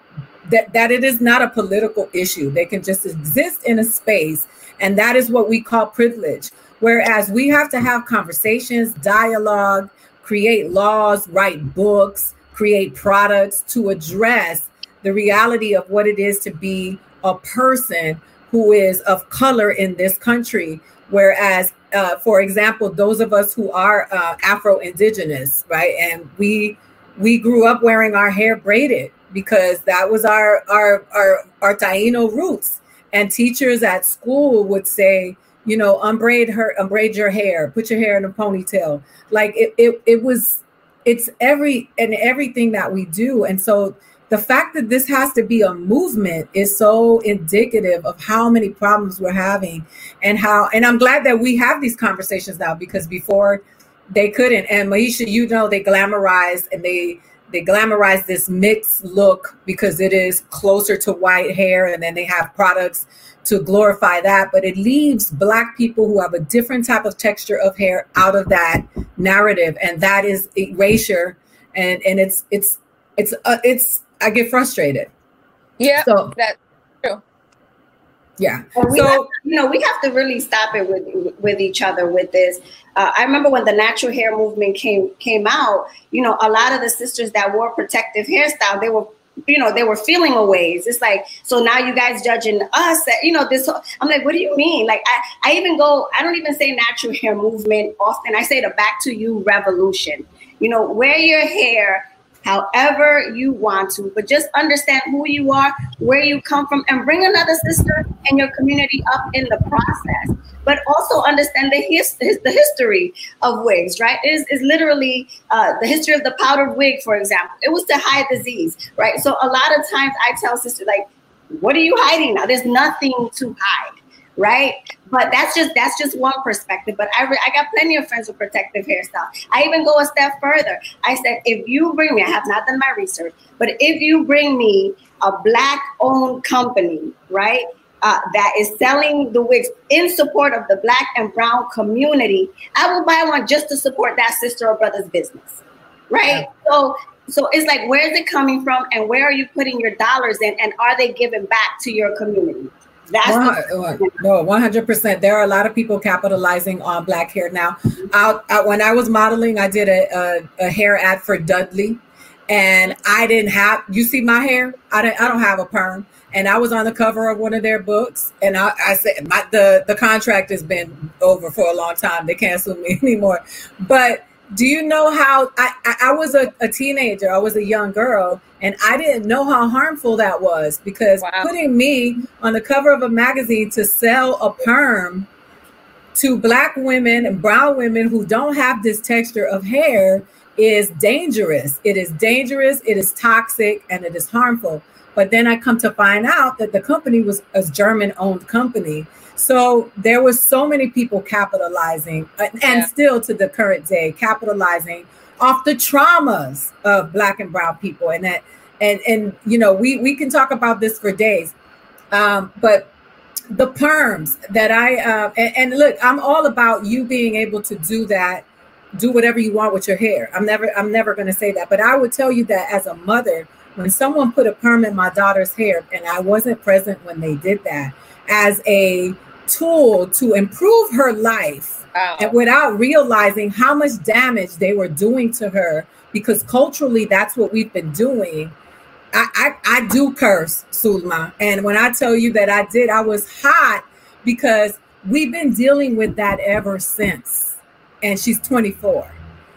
that that it is not a political issue. They can just exist in a space and that is what we call privilege. Whereas we have to have conversations dialogue create laws write books create products to address the reality of what it is to be a person who is of color in this country. Whereas, uh, for example, those of us who are uh, Afro Indigenous, right, and we we grew up wearing our hair braided because that was our our our our Taino roots. And teachers at school would say, you know, unbraid her, unbraid your hair, put your hair in a ponytail. Like it, it, it was, it's every and everything that we do. And so the fact that this has to be a movement is so indicative of how many problems we're having and how and i'm glad that we have these conversations now because before they couldn't. And Mahisha you know they glamorize and they they glamorize this mixed look because it is closer to white hair and then they have products to glorify that. But it leaves black people who have a different type of texture of hair out of that narrative. And that is erasure. And and it's it's it's uh, it's I get frustrated. Yeah, so that's true. Yeah. Well, we so have, you know, we have to really stop it with with each other with this. Uh, I remember when the natural hair movement came came out. You know, a lot of the sisters that wore protective hairstyle, they were you know they were feeling a ways it's like so now you guys judging us that you know this i'm like what do you mean like i i even go i don't even say natural hair movement often i say the back to you revolution you know wear your hair however you want to, but just understand who you are, where you come from, and bring another sister and your community up in the process. But also understand the, his, the history of wigs, right? It is, is literally uh, the history of the powdered wig, for example. It was to hide disease, right? So a lot of times I tell sisters, like, what are you hiding now? There's nothing to hide right? But that's just that's just one perspective. But I re- I got plenty of friends with protective hairstyle. I even go a step further. I said, if you bring me, I have not done my research, but if you bring me a black owned company, right? Uh, that is selling the wigs in support of the black and brown community, I will buy one just to support that sister or brother's business, right? Yeah. So, so it's like, where is it coming from, and where are you putting your dollars in, and are they giving back to your community? That's one, no, one hundred percent. There are a lot of people capitalizing on black hair now. Out, out when I was modeling, I did a, a, a, hair ad for Dudley, and I didn't have. You see my hair? I don't. I don't have a perm, and I was on the cover of one of their books, and I, I said my the the contract has been over for a long time. They can't sue me anymore, but do you know how I, I, I was a, a, teenager, I was a young girl, and I didn't know how harmful that was because wow. putting me on the cover of a magazine to sell a perm to black women and brown women who don't have this texture of hair is dangerous. It is dangerous, it is toxic, and it is harmful. But then I come to find out that the company was a German owned company. So there was so many people capitalizing, uh, and yeah. still to the current day, capitalizing off the traumas of Black and Brown people, and that, and and you know, we we can talk about this for days, um, but the perms that I uh, and, and look, I'm all about you being able to do that, do whatever you want with your hair. I'm never I'm never going to say that, but I would tell you that as a mother, when someone put a perm in my daughter's hair, and I wasn't present when they did that, as a tool to improve her life wow. and without realizing how much damage they were doing to her because culturally that's what we've been doing. I, I, I do curse Zulma. And when I tell you that I did, I was hot because we've been dealing with that ever since. And she's 24.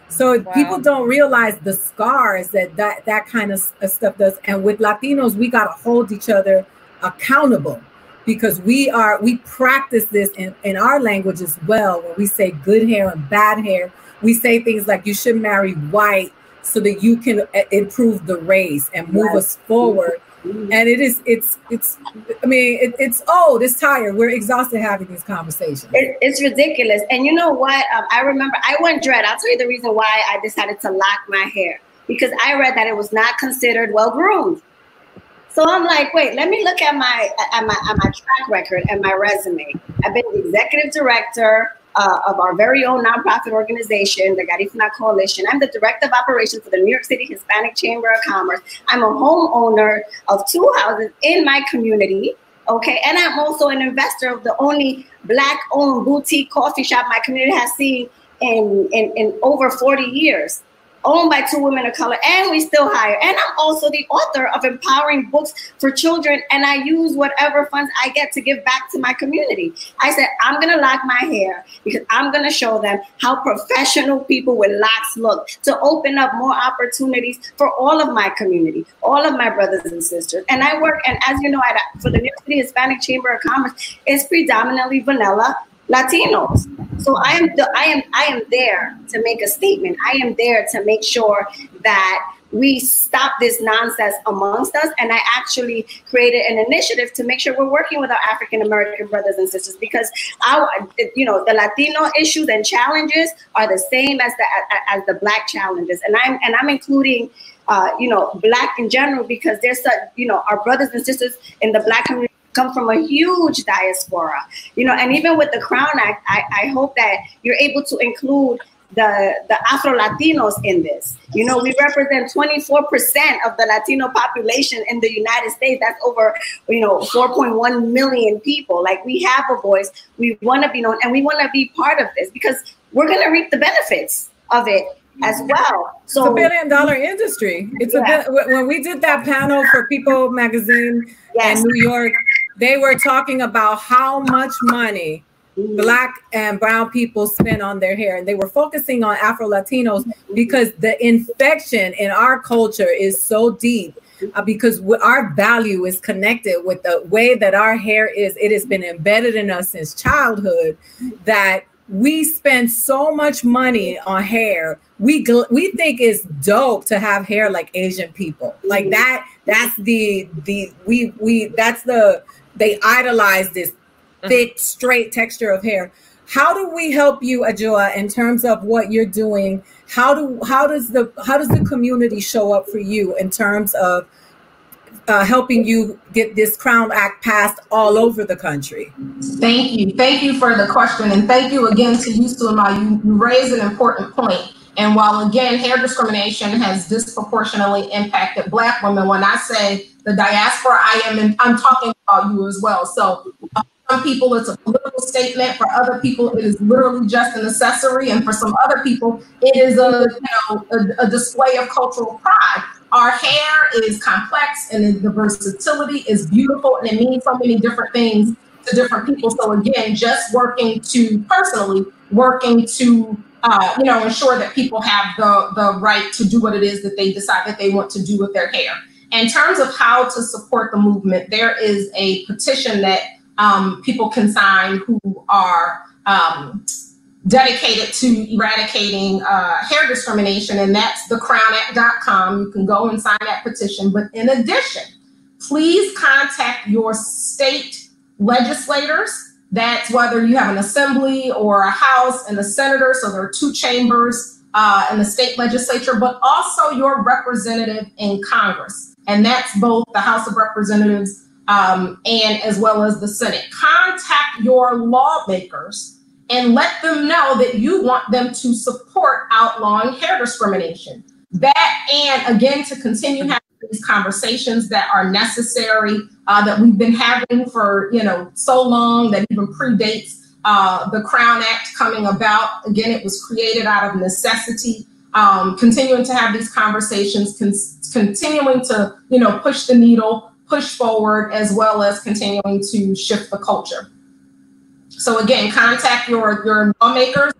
So wow. people don't realize the scars that that, that kind of uh, stuff does. And with Latinos, we got to hold each other accountable because we are we practice this in, in our language as well. When we say good hair and bad hair we say things like you should marry white so that you can uh, improve the race and move yes. us forward. And it is it's it's i mean it, it's old it's tired. We're exhausted having these conversations. It, it's ridiculous. And you know what? Um, i remember i went dread. I'll tell you the reason why i decided to lock my hair because i read that it was not considered well groomed so I'm like, wait, let me look at my at my at my track record and my resume. I've been the executive director uh, of our very own nonprofit organization, the Garifuna Coalition. I'm the director of operations for the New York City Hispanic Chamber of Commerce. I'm a homeowner of two houses in my community. Okay, and I'm also an investor of the only black-owned boutique coffee shop my community has seen in, in, in over 40 years owned by two women of color, and we still hire. And I'm also the author of empowering books for children, and I use whatever funds I get to give back to my community. I said, I'm gonna lock my hair because I'm gonna show them how professional people with locks look to open up more opportunities for all of my community, all of my brothers and sisters. And I work, and as you know, at, for the New York City Hispanic Chamber of Commerce, it's predominantly vanilla Latinos. So I am the, I am I am there to make a statement. I am there to make sure that we stop this nonsense amongst us. And I actually created an initiative to make sure we're working with our African American brothers and sisters because our, you know, the Latino issues and challenges are the same as the as the Black challenges, and I'm and I'm including. Uh, you know, black in general, because there's, you know, our brothers and sisters in the black community come from a huge diaspora, you know, and even with the Crown Act, I, I hope that you're able to include the, the Afro Latinos in this. You know, we represent 24% of the Latino population in the United States. That's over, you know, 4.1 million people. Like we have a voice. We want to be known and we want to be part of this because we're going to reap the benefits of it as well. So it's a billion dollar industry. It's yeah. a when we did that panel for People magazine yes. in New York, they were talking about how much money black and brown people spend on their hair. And they were focusing on afro latinos because the infection in our culture is so deep uh, because our value is connected with the way that our hair is. It has been embedded in us since childhood that we spend so much money on hair. We gl- we think it's dope to have hair like asian people. Like that that's the the we we that's the they idolize this thick, straight texture of hair. How do we help you, Adjoa, in terms of what you're doing? How do how does the how does the community show up for you in terms of uh, helping you get this Crown Act passed all over the country? Thank you. Thank you for the question. And thank you again to you, Sulema. You, you raise an important point. And while again, hair discrimination has disproportionately impacted Black women, when I say the diaspora, I am in, I'm talking about you as well. So uh, some people, it's a political statement. For other people, it is literally just an accessory. And for some other people, it is a, you know, a, a display of cultural pride. Our hair is complex and the versatility is beautiful and it means so many different things to different people. So again, just working to personally working to uh, you know ensure that people have the the right to do what it is that they decide that they want to do with their hair. In terms of how to support the movement, there is a petition that um, people can sign who are um, dedicated to eradicating uh, hair discrimination, and that's thecrownact.com. You can go and sign that petition. But in addition, please contact your state legislators. That's whether you have an assembly or a house and a senator, so there are two chambers uh, in the state legislature, but also your representative in Congress. And that's both the House of Representatives um, and as well as the Senate. Contact your lawmakers and let them know that you want them to support outlawing hair discrimination. That, and again, to continue having these conversations that are necessary, uh, that we've been having for you know so long, that even predates uh, the Crown Act coming about. Again, it was created out of necessity. Um, continuing to have these conversations, con- continuing to you know push the needle push forward as well as continuing to shift the culture. So again, contact your, your lawmakers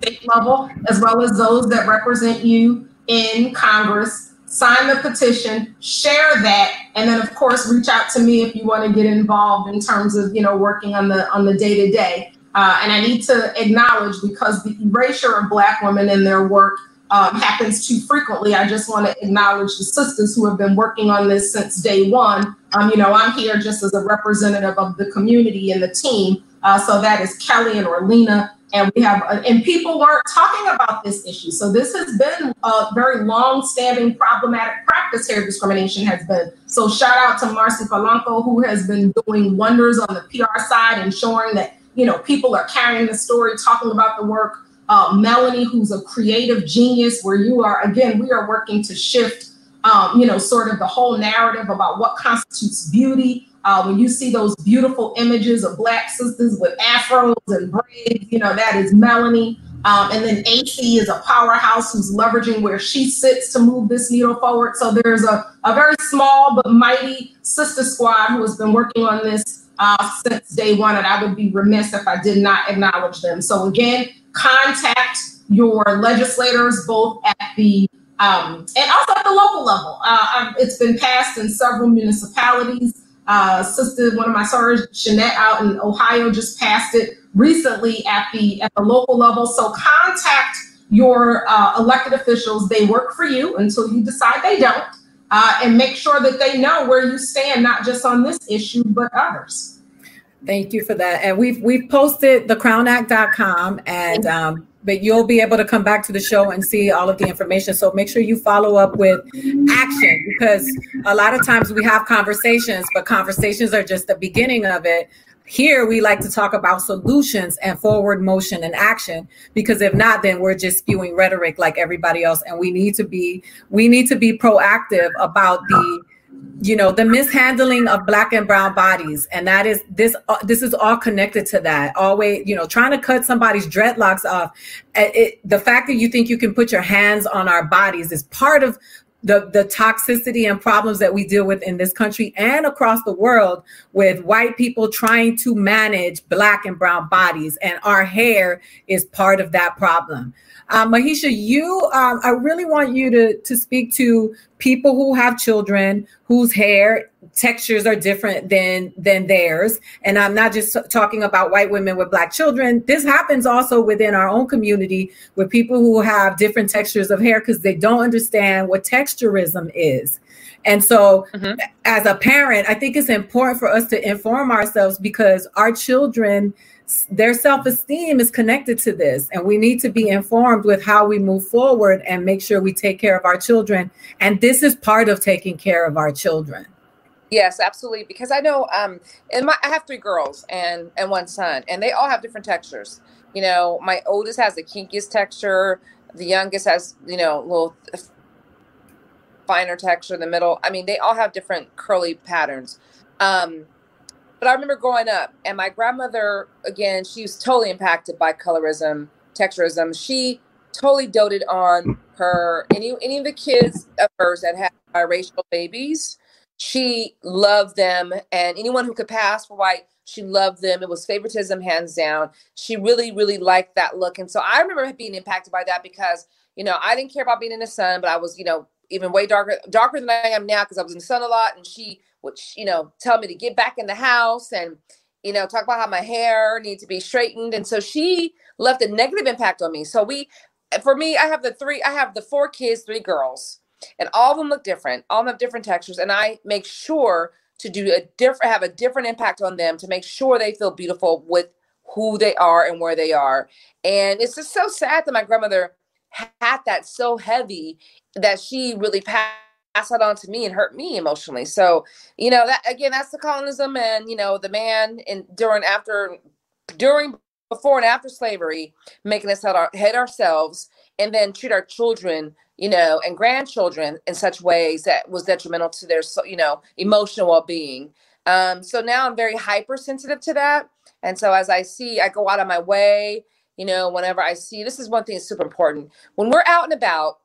state level as well as those that represent you in Congress. Sign the petition, share that, and then of course reach out to me if you want to get involved in terms of you know working on the on the day to day. And I need to acknowledge because the erasure of Black women in their work um, happens too frequently. I just want to acknowledge the sisters who have been working on this since day one. Um, you know, I'm here just as a representative of the community and the team. Uh, so that is Kelly and Orlena. And we have, uh, and people weren't talking about this issue. So this has been a very long-standing problematic practice. Hair discrimination has been. So shout out to Marcy Polanco, who has been doing wonders on the PR side, ensuring that you know people are carrying the story, talking about the work uh, Melanie, who's a creative genius, where you are, again, we are working to shift, um, you know, sort of the whole narrative about what constitutes beauty. Uh, when you see those beautiful images of Black sisters with afros and braids, you know, that is Melanie. Um, and then AC is a powerhouse who's leveraging where she sits to move this needle forward. So there's a, a very small but mighty sister squad who has been working on this uh, since day one, and I would be remiss if I did not acknowledge them. So again, contact your legislators both at the um, and also at the local level. Uh, um, it's been passed in several municipalities. Uh, sister, one of my sorors, Jeanette out in Ohio, just passed it recently at the at the local level. So contact your uh, elected officials. They work for you until you decide they don't, uh, and make sure that they know where you stand, not just on this issue but others. Thank you for that. And we've we've posted thecrownact.com and um, but you'll be able to come back to the show and see all of the information. So make sure you follow up with action because a lot of times we have conversations, but conversations are just the beginning of it. Here we like to talk about solutions and forward motion and action because if not, then we're just spewing rhetoric like everybody else. And we need to be we need to be proactive about the you know the mishandling of black and brown bodies. And that is this uh, this is all connected to that. Always you know trying to cut somebody's dreadlocks off. It, the fact that you think you can put your hands on our bodies is part of the, the toxicity and problems that we deal with in this country and across the world with white people trying to manage black and brown bodies. And our hair is part of that problem. Um, Mahisha, you, um, I really want you to to speak to people who have children whose hair textures are different than than theirs. And I'm not just talking about white women with black children. This happens also within our own community with people who have different textures of hair because they don't understand what texturism is. And so, mm-hmm. as a parent, I think it's important for us to inform ourselves because our children their self-esteem is connected to this and we need to be informed with how we move forward and make sure we take care of our children and this is part of taking care of our children yes absolutely because i know um and my i have three girls and and one son and they all have different textures you know my oldest has the kinkiest texture the youngest has you know a little finer texture in the middle i mean they all have different curly patterns um but I remember growing up, and my grandmother, again, she was totally impacted by colorism, texturism. She totally doted on her any any of the kids of hers that had biracial babies. She loved them, and anyone who could pass for white, she loved them. It was favoritism, hands down. She really, really liked that look, and so I remember being impacted by that because you know I didn't care about being in the sun, but I was you know even way darker darker than I am now because I was in the sun a lot, and she would you know tell me to get back in the house and you know talk about how my hair needs to be straightened and so she left a negative impact on me so we for me i have the three i have the four kids three girls and all of them look different. All of them have different textures. And i make sure to do a different have a different impact on them to make sure they feel beautiful with who they are and where they are. And it's just so sad that my grandmother had that so heavy that she really passed pass that on to me and hurt me emotionally. So, you know, that again, that's the colonism and, you know, the man in during, after, during, before and after slavery, making us head, our, head ourselves and then treat our children, you know, and grandchildren in such ways that was detrimental to their, you know, emotional well being. Um, so now I'm very hypersensitive to that. And so as I see, I go out of my way, you know, whenever I see, this is one thing that's super important. When we're out and about,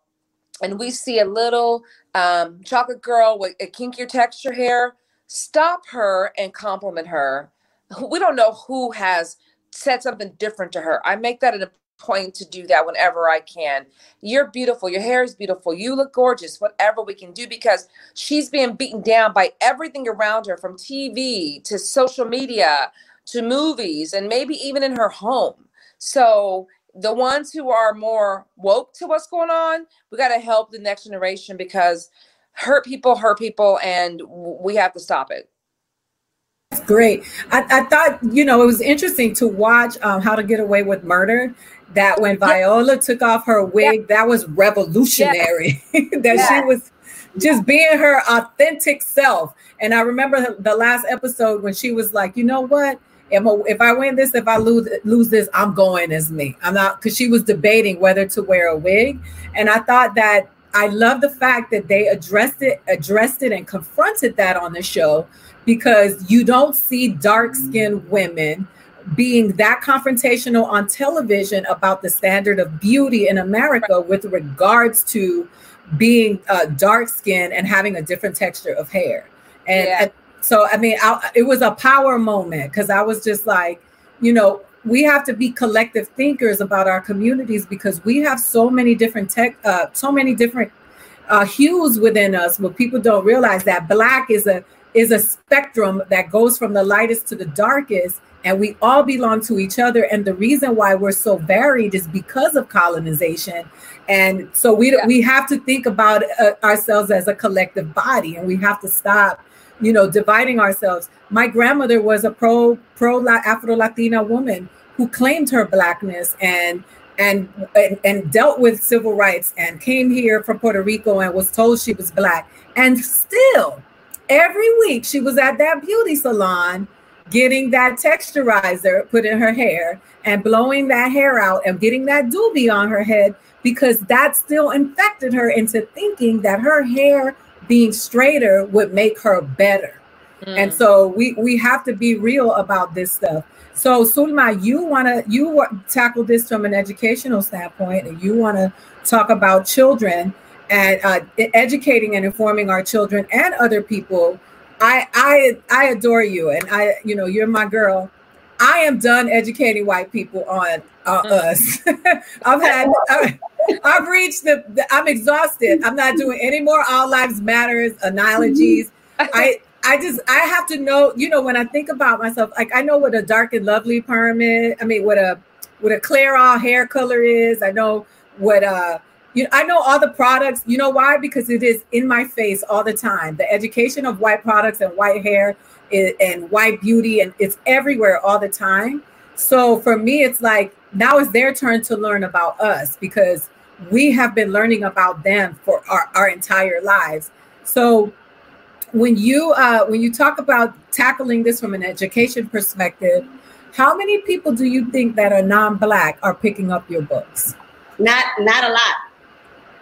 and we see a little um, chocolate girl with a kinkier texture hair, stop her and compliment her. We don't know who has said something different to her. I make that a point to do that whenever I can. You're beautiful. Your hair is beautiful. You look gorgeous. Whatever we can do because she's being beaten down by everything around her from TV to social media to movies and maybe even in her home. So the ones who are more woke to what's going on, we got to help the next generation because hurt people hurt people and we have to stop it. That's great. I, I thought, you know, it was interesting to watch um, How to Get Away with Murder. That when Viola yeah. took off her wig, yeah. that was revolutionary. Yeah. that she was just being her authentic self. And I remember the last episode when she was like, you know what? if, if I win this, if I lose lose this, I'm going as me. I'm not because she was debating whether to wear a wig, and I thought that I love the fact that they addressed it, addressed it, and confronted that on the show because you don't see dark skinned women being that confrontational on television about the standard of beauty in America with regards to being uh, dark skinned and having a different texture of hair. And, yeah. and so I mean, I, it was a power moment because I was just like, you know, we have to be collective thinkers about our communities because we have so many different tech, uh, so many different uh, hues within us. But people don't realize that black is a is a spectrum that goes from the lightest to the darkest, and we all belong to each other. And the reason why we're so varied is because of colonization. And so we yeah. we have to think about uh, ourselves as a collective body, and we have to stop, you know, dividing ourselves. My grandmother was a pro pro Afro Latina woman who claimed her blackness and and, and and dealt with civil rights and came here from Puerto Rico and was told she was black and still every week she was at that beauty salon getting that texturizer put in her hair and blowing that hair out and getting that doobie on her head because that still infected her into thinking that her hair being straighter would make her better. Mm. And so we we have to be real about this stuff. So Zulma, you want to you tackle this from an educational standpoint, and you want to talk about children and uh, educating and informing our children and other people. I I I adore you, and I you know you're my girl. I am done educating white people on uh, mm. us. I've had I've, I've reached the, the, I'm exhausted. I'm not doing any more all lives matters analogies. I I just I have to know, you know, when I think about myself, like I know what a dark and lovely perm is. I mean, what a what a Clairol hair color is. I know what uh you I know all the products. You know why? Because it is in my face all the time. The education of white products and white hair is, and white beauty, and it's everywhere all the time. So for me, it's like now it's their turn to learn about us because we have been learning about them for our, our entire lives. So when you uh, when you talk about tackling this from an education perspective, how many people do you think that are non-black are picking up your books? Not not a lot,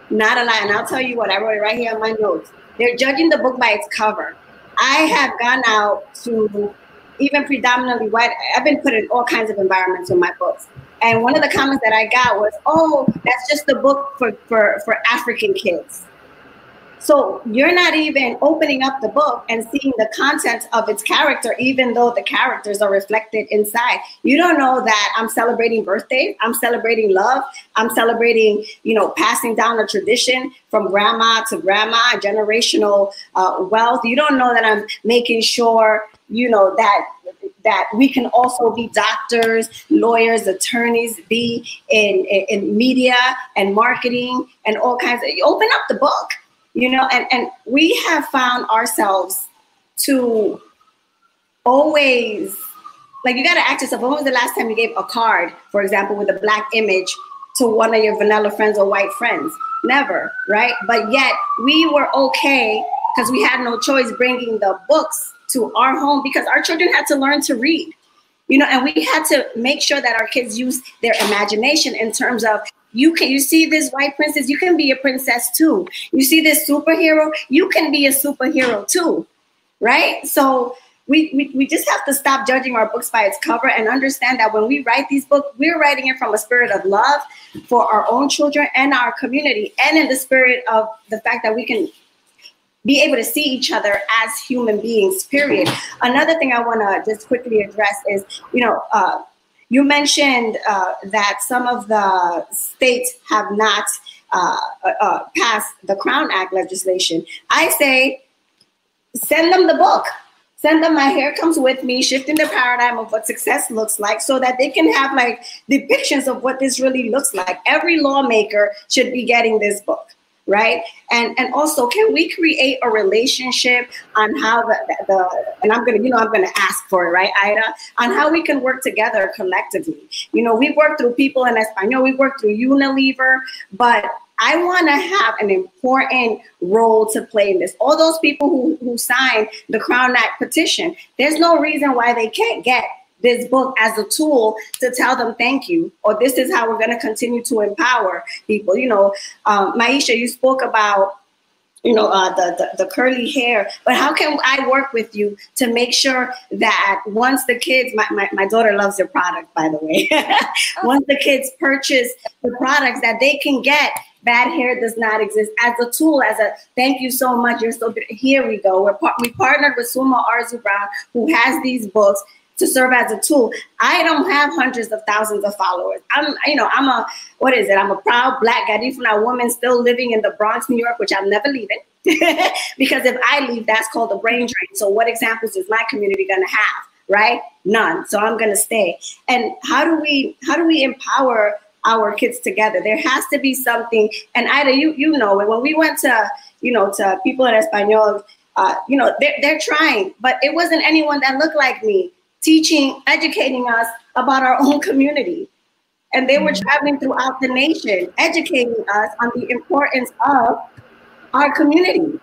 not a lot. And I'll tell you what I wrote it right here on my notes. They're judging the book by its cover. I have gone out to even predominantly white. I've been put in all kinds of environments with my books. And one of the comments that I got was, "Oh, that's just the book for for for African kids." So you're not even opening up the book and seeing the content of its character, even though the characters are reflected inside. You don't know that I'm celebrating birthday. I'm celebrating love. I'm celebrating, you know, passing down a tradition from grandma to grandma, generational uh, wealth. You don't know that I'm making sure, you know, that that we can also be doctors, lawyers, attorneys, be in, in, in media and marketing and all kinds of. Open up the book you know and and we have found ourselves to always like you got to ask yourself when was the last time you gave a card for example with a black image to one of your vanilla friends or white friends? Never right? But yet we were okay because we had no choice bringing the books to our home because our children had to learn to read. You know and we had to make sure that our kids use their imagination in terms of you can you see this white princess you can be a princess too you see this superhero you can be a superhero too right so we, we, we just have to stop judging our books by its cover and understand that when we write these books, we're writing it from a spirit of love for our own children and our community, and in the spirit of the fact that we can be able to see each other as human beings, period. Another thing I want to just quickly address is, you know, uh, you mentioned uh, that some of the states have not uh, uh, uh, passed the Crown Act legislation. I say send them the book. Send them my hair comes with me, shifting the paradigm of what success looks like so that they can have like depictions of what this really looks like. Every lawmaker should be getting this book right? And and also, can we create a relationship on how the, the and I'm gonna, you know, I'm gonna ask for it, right, Aida, on how we can work together collectively. You know, we work through people in Espanol, we work through Unilever, but I want to have an important role to play in this. All those people who, who signed the Crown Act petition, there's no reason why they can't get this book as a tool to tell them thank you or this is how we're going to continue to empower people. You know um, Mahisha you spoke about you know uh, the, the, the curly hair but how can i work with you to make sure that once the kids my, my, my daughter loves your product by the way. Once the kids purchase the products that they can get bad hair does not exist. As a tool as a thank you so much you're so good. Here we go. We're we partnered with Zulma Arzu Brown who has these books to serve as a tool. I don't have hundreds of thousands of followers. I'm, you know, I'm a, what is it? I'm a proud black Garifuna woman still living in the Bronx, New York, which I'm never leaving. because if I leave, that's called a brain drain. So what examples is my community going to have? right? None. So I'm gonna stay. And how do we how do we empower our kids together? There has to be something. And Aida, you you know when we went to you know to people in Espanol, uh, you know they're they're trying, but it wasn't anyone that looked like me teaching, educating us about our own community. And they were mm-hmm. traveling throughout the nation, educating us on the importance of our community.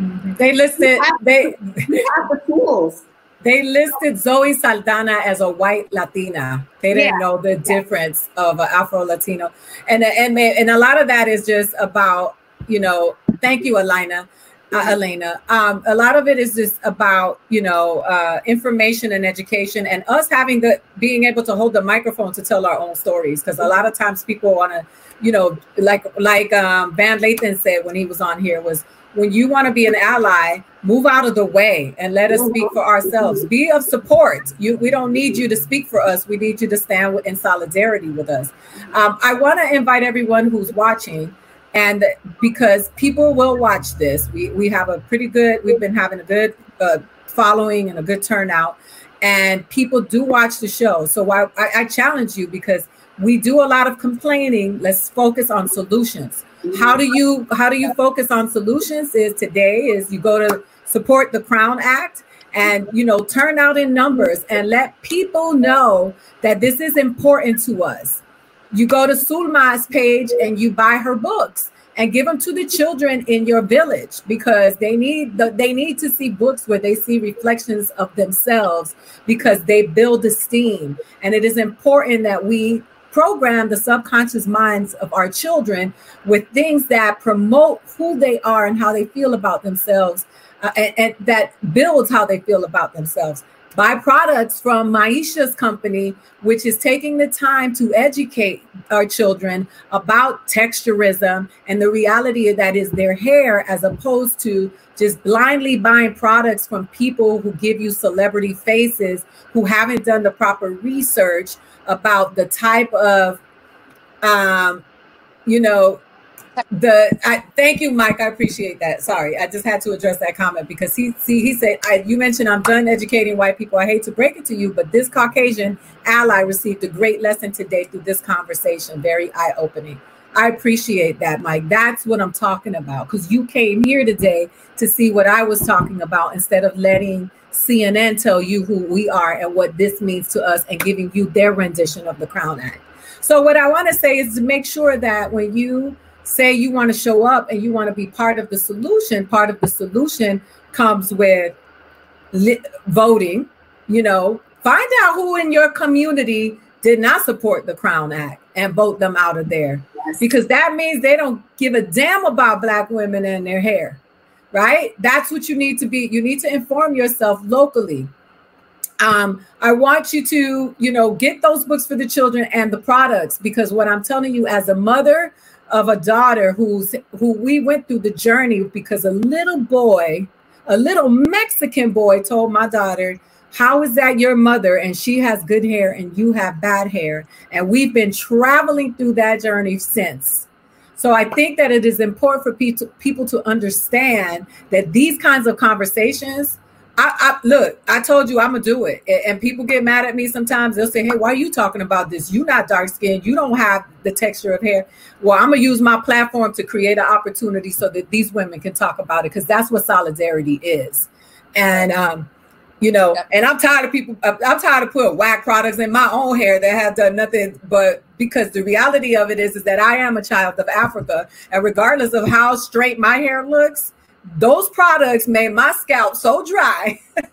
Mm-hmm. They listed they have the tools. They listed Zoe Saldana as a white Latina. They didn't yeah. know the difference yeah. of an Afro Latino, and and and a lot of that is just about you know. Thank you, Elena uh, Elena. Um, a lot of it is just about you know uh, information and education, and us having the being able to hold the microphone to tell our own stories. Because a lot of times people want to, you know, like like um, Van Lathan said when he was on here was when you want to be an ally, move out of the way and let us speak for ourselves. Be of support. You, we don't need you to speak for us. We need you to stand in solidarity with us. Um, I want to invite everyone who's watching and because people will watch this we we have a pretty good we've been having a good uh, following and a good turnout. And people do watch the show. So I, I, I challenge you because we do a lot of complaining. Let's focus on solutions. How do you how do you focus on solutions is today is you go to support the crown act and you know turn out in numbers and let people know that this is important to us you go to Zulma's page and you buy her books and give them to the children in your village because they need the, they need to see books where they see reflections of themselves because they build esteem. And it is important that we program the subconscious minds of our children with things that promote who they are and how they feel about themselves uh, and, and that builds how they feel about themselves buy products from Mahisha's company, which is taking the time to educate our children about texturism and the reality that is their hair, as opposed to just blindly buying products from people who give you celebrity faces who haven't done the proper research about the type of um, you know the I thank you, Mike. I appreciate that. Sorry, I just had to address that comment because he see he said I, you mentioned I'm done educating white people. I hate to break it to you, but this Caucasian ally received a great lesson today through this conversation. Very eye opening. I appreciate that, Mike. That's what I'm talking about because you came here today to see what I was talking about instead of letting CNN tell you who we are and what this means to us and giving you their rendition of the Crown Act. So, what I want to say is to make sure that when you say you want to show up and you want to be part of the solution, part of the solution comes with li- voting. You know, find out who in your community did not support the Crown Act and vote them out of there. Yes. Because that means they don't give a damn about Black women and their hair, right? That's what you need to be. You need to inform yourself locally. Um, I want you to, you know, get those books for the children and the products because what I'm telling you as a mother, of a daughter who's who we went through the journey because a little boy, a little Mexican boy told my daughter, how is that your mother and she has good hair and you have bad hair? And we've been traveling through that journey since. So I think that it is important for people people to understand that these kinds of conversations I, I, look, I told you I'm gonna do it. And people get mad at me sometimes. They'll say, Hey, why are you talking about this? You're not dark skinned, you don't have the texture of hair. Well, I'm gonna use my platform to create an opportunity so that these women can talk about it because that's what solidarity is. And um, you know, and I'm tired of people, I'm tired of putting whack products in my own hair that have done nothing but because the reality of it is, is that I am a child of Africa. And regardless of how straight my hair looks, those products made my scalp so dry.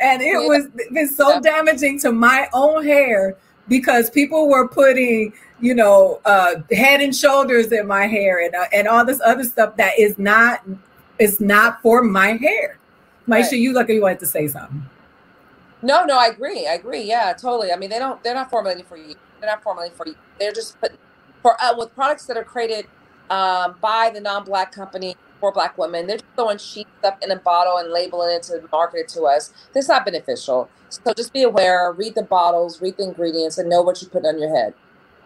And it was been so damaging to my own hair because people were putting you know uh, head and shoulders in my hair and uh, and all this other stuff that is not is not for my hair. Mahisha, right. you look like you wanted to say something. No no i agree i agree yeah totally. I mean they don't they're not formulating for you they're not formulating for you. They're just putting for uh, with products that are created um, by the non-black company for black women. They're throwing sheets up in a bottle and labeling it to market it to us. That's not beneficial. So just be aware, read the bottles, read the ingredients, and know what you put on your head.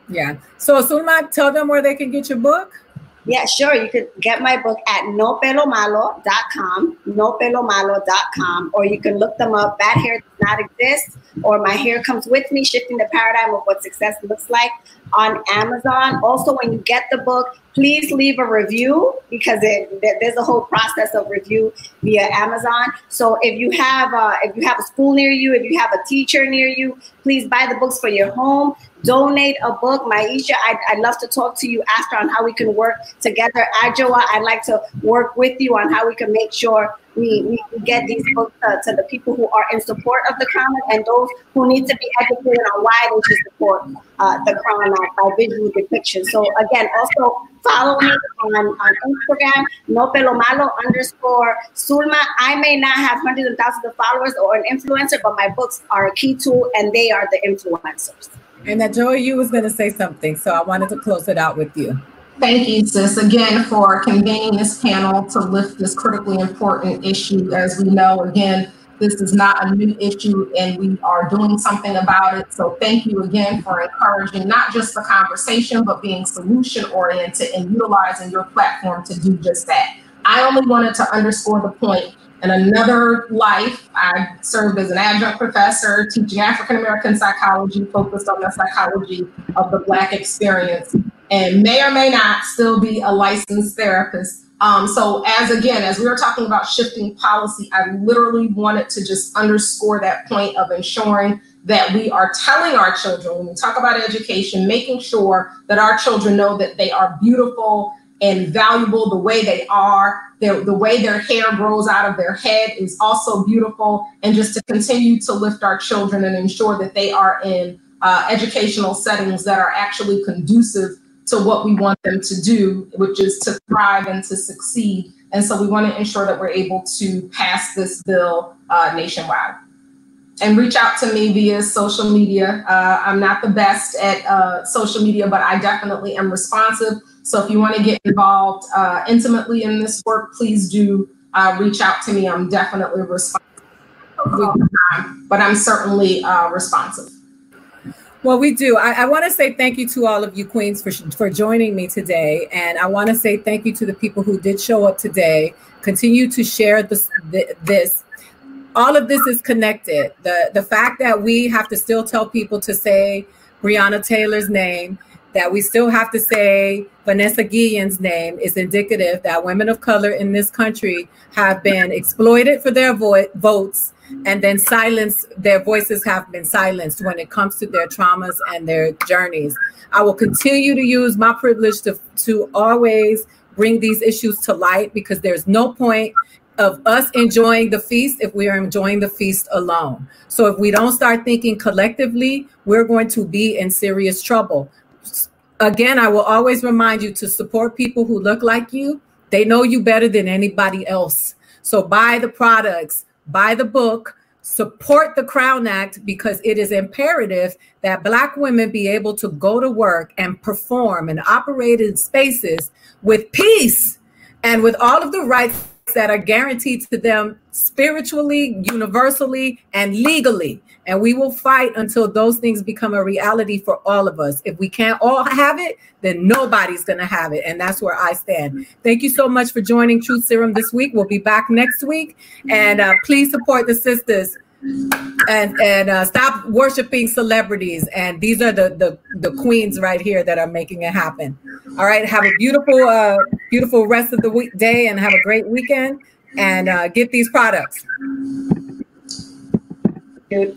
Yeah. So Zulma, tell them where they can get your book. Yeah, sure. You could get my book at nopelomalo.com, nopelomalo.com, or you can look them up. Bad hair does not exist, or my hair comes with me, shifting the paradigm of what success looks like on Amazon. Also, when you get the book, please leave a review because it, there's a whole process of review via Amazon. So if you have a, if you have a school near you, if you have a teacher near you, please buy the books for your home. Donate a book, Mahisha. I'd, I'd love to talk to you after on how we can work together. Adjoa, I'd like to work with you on how we can make sure we, we get these books to, to, the people who are in support of the Crown and those who need to be educated on why they should support uh, the Crown by visual depiction. So again, also follow me on, on Instagram, no pelo malo underscore Zulma. I may not have hundreds of thousands of followers or an influencer, but my books are a key tool and they are the influencers. And Adjoa, you was going to say something, so I wanted to close it out with you. Thank you, sis, again for convening this panel to lift this critically important issue. As we know, again, this is not a new issue and we are doing something about it. So thank you again for encouraging not just the conversation, but being solution oriented and utilizing your platform to do just that. I only wanted to underscore the point in another life, I served as an adjunct professor teaching African American psychology, focused on the psychology of the Black experience and may or may not still be a licensed therapist. Um, so, as again, as we were talking about shifting policy, I literally wanted to just underscore that point of ensuring that we are telling our children when we talk about education, making sure that our children know that they are beautiful and valuable the way they are. Their, the way their hair grows out of their head is also beautiful. And just to continue to lift our children and ensure that they are in uh, educational settings that are actually conducive to what we want them to do, which is to thrive and to succeed. And so we want to ensure that we're able to pass this bill uh, nationwide. And reach out to me via social media. Uh, I'm not the best at uh, social media, but I definitely am responsive. So if you want to get involved uh, intimately in this work, please do uh, reach out to me. I'm definitely responsive, but I'm certainly uh, responsive. Well, we do. I, I want to say thank you to all of you queens for for joining me today, and I want to say thank you to the people who did show up today. Continue to share this. This, all of this is connected. the The fact that we have to still tell people to say Breonna Taylor's name, that we still have to say Vanessa Guillen's name, is indicative that women of color in this country have been exploited for their vo- votes and then silence their voices have been silenced when it comes to their traumas and their journeys i will continue to use my privilege to to always bring these issues to light because there's no point of us enjoying the feast if we are enjoying the feast alone. So if we don't start thinking collectively we're going to be in serious trouble. Again i will always remind you to support people who look like you. They know you better than anybody else. So buy the products buy the book, support the Crown Act because it is imperative that Black women be able to go to work and perform and operate in spaces with peace and with all of the rights that are guaranteed to them spiritually, universally, and legally. And we will fight until those things become a reality for all of us. If we can't all have it, then nobody's going to have it. And that's where I stand. Thank you so much for joining Truth Serum this week. We'll be back next week. And uh, please support the sisters and and uh, stop worshiping celebrities. And these are the, the the queens right here that are making it happen. All right, have a beautiful uh, beautiful rest of the week day, and have a great weekend. And uh, get these products. Thank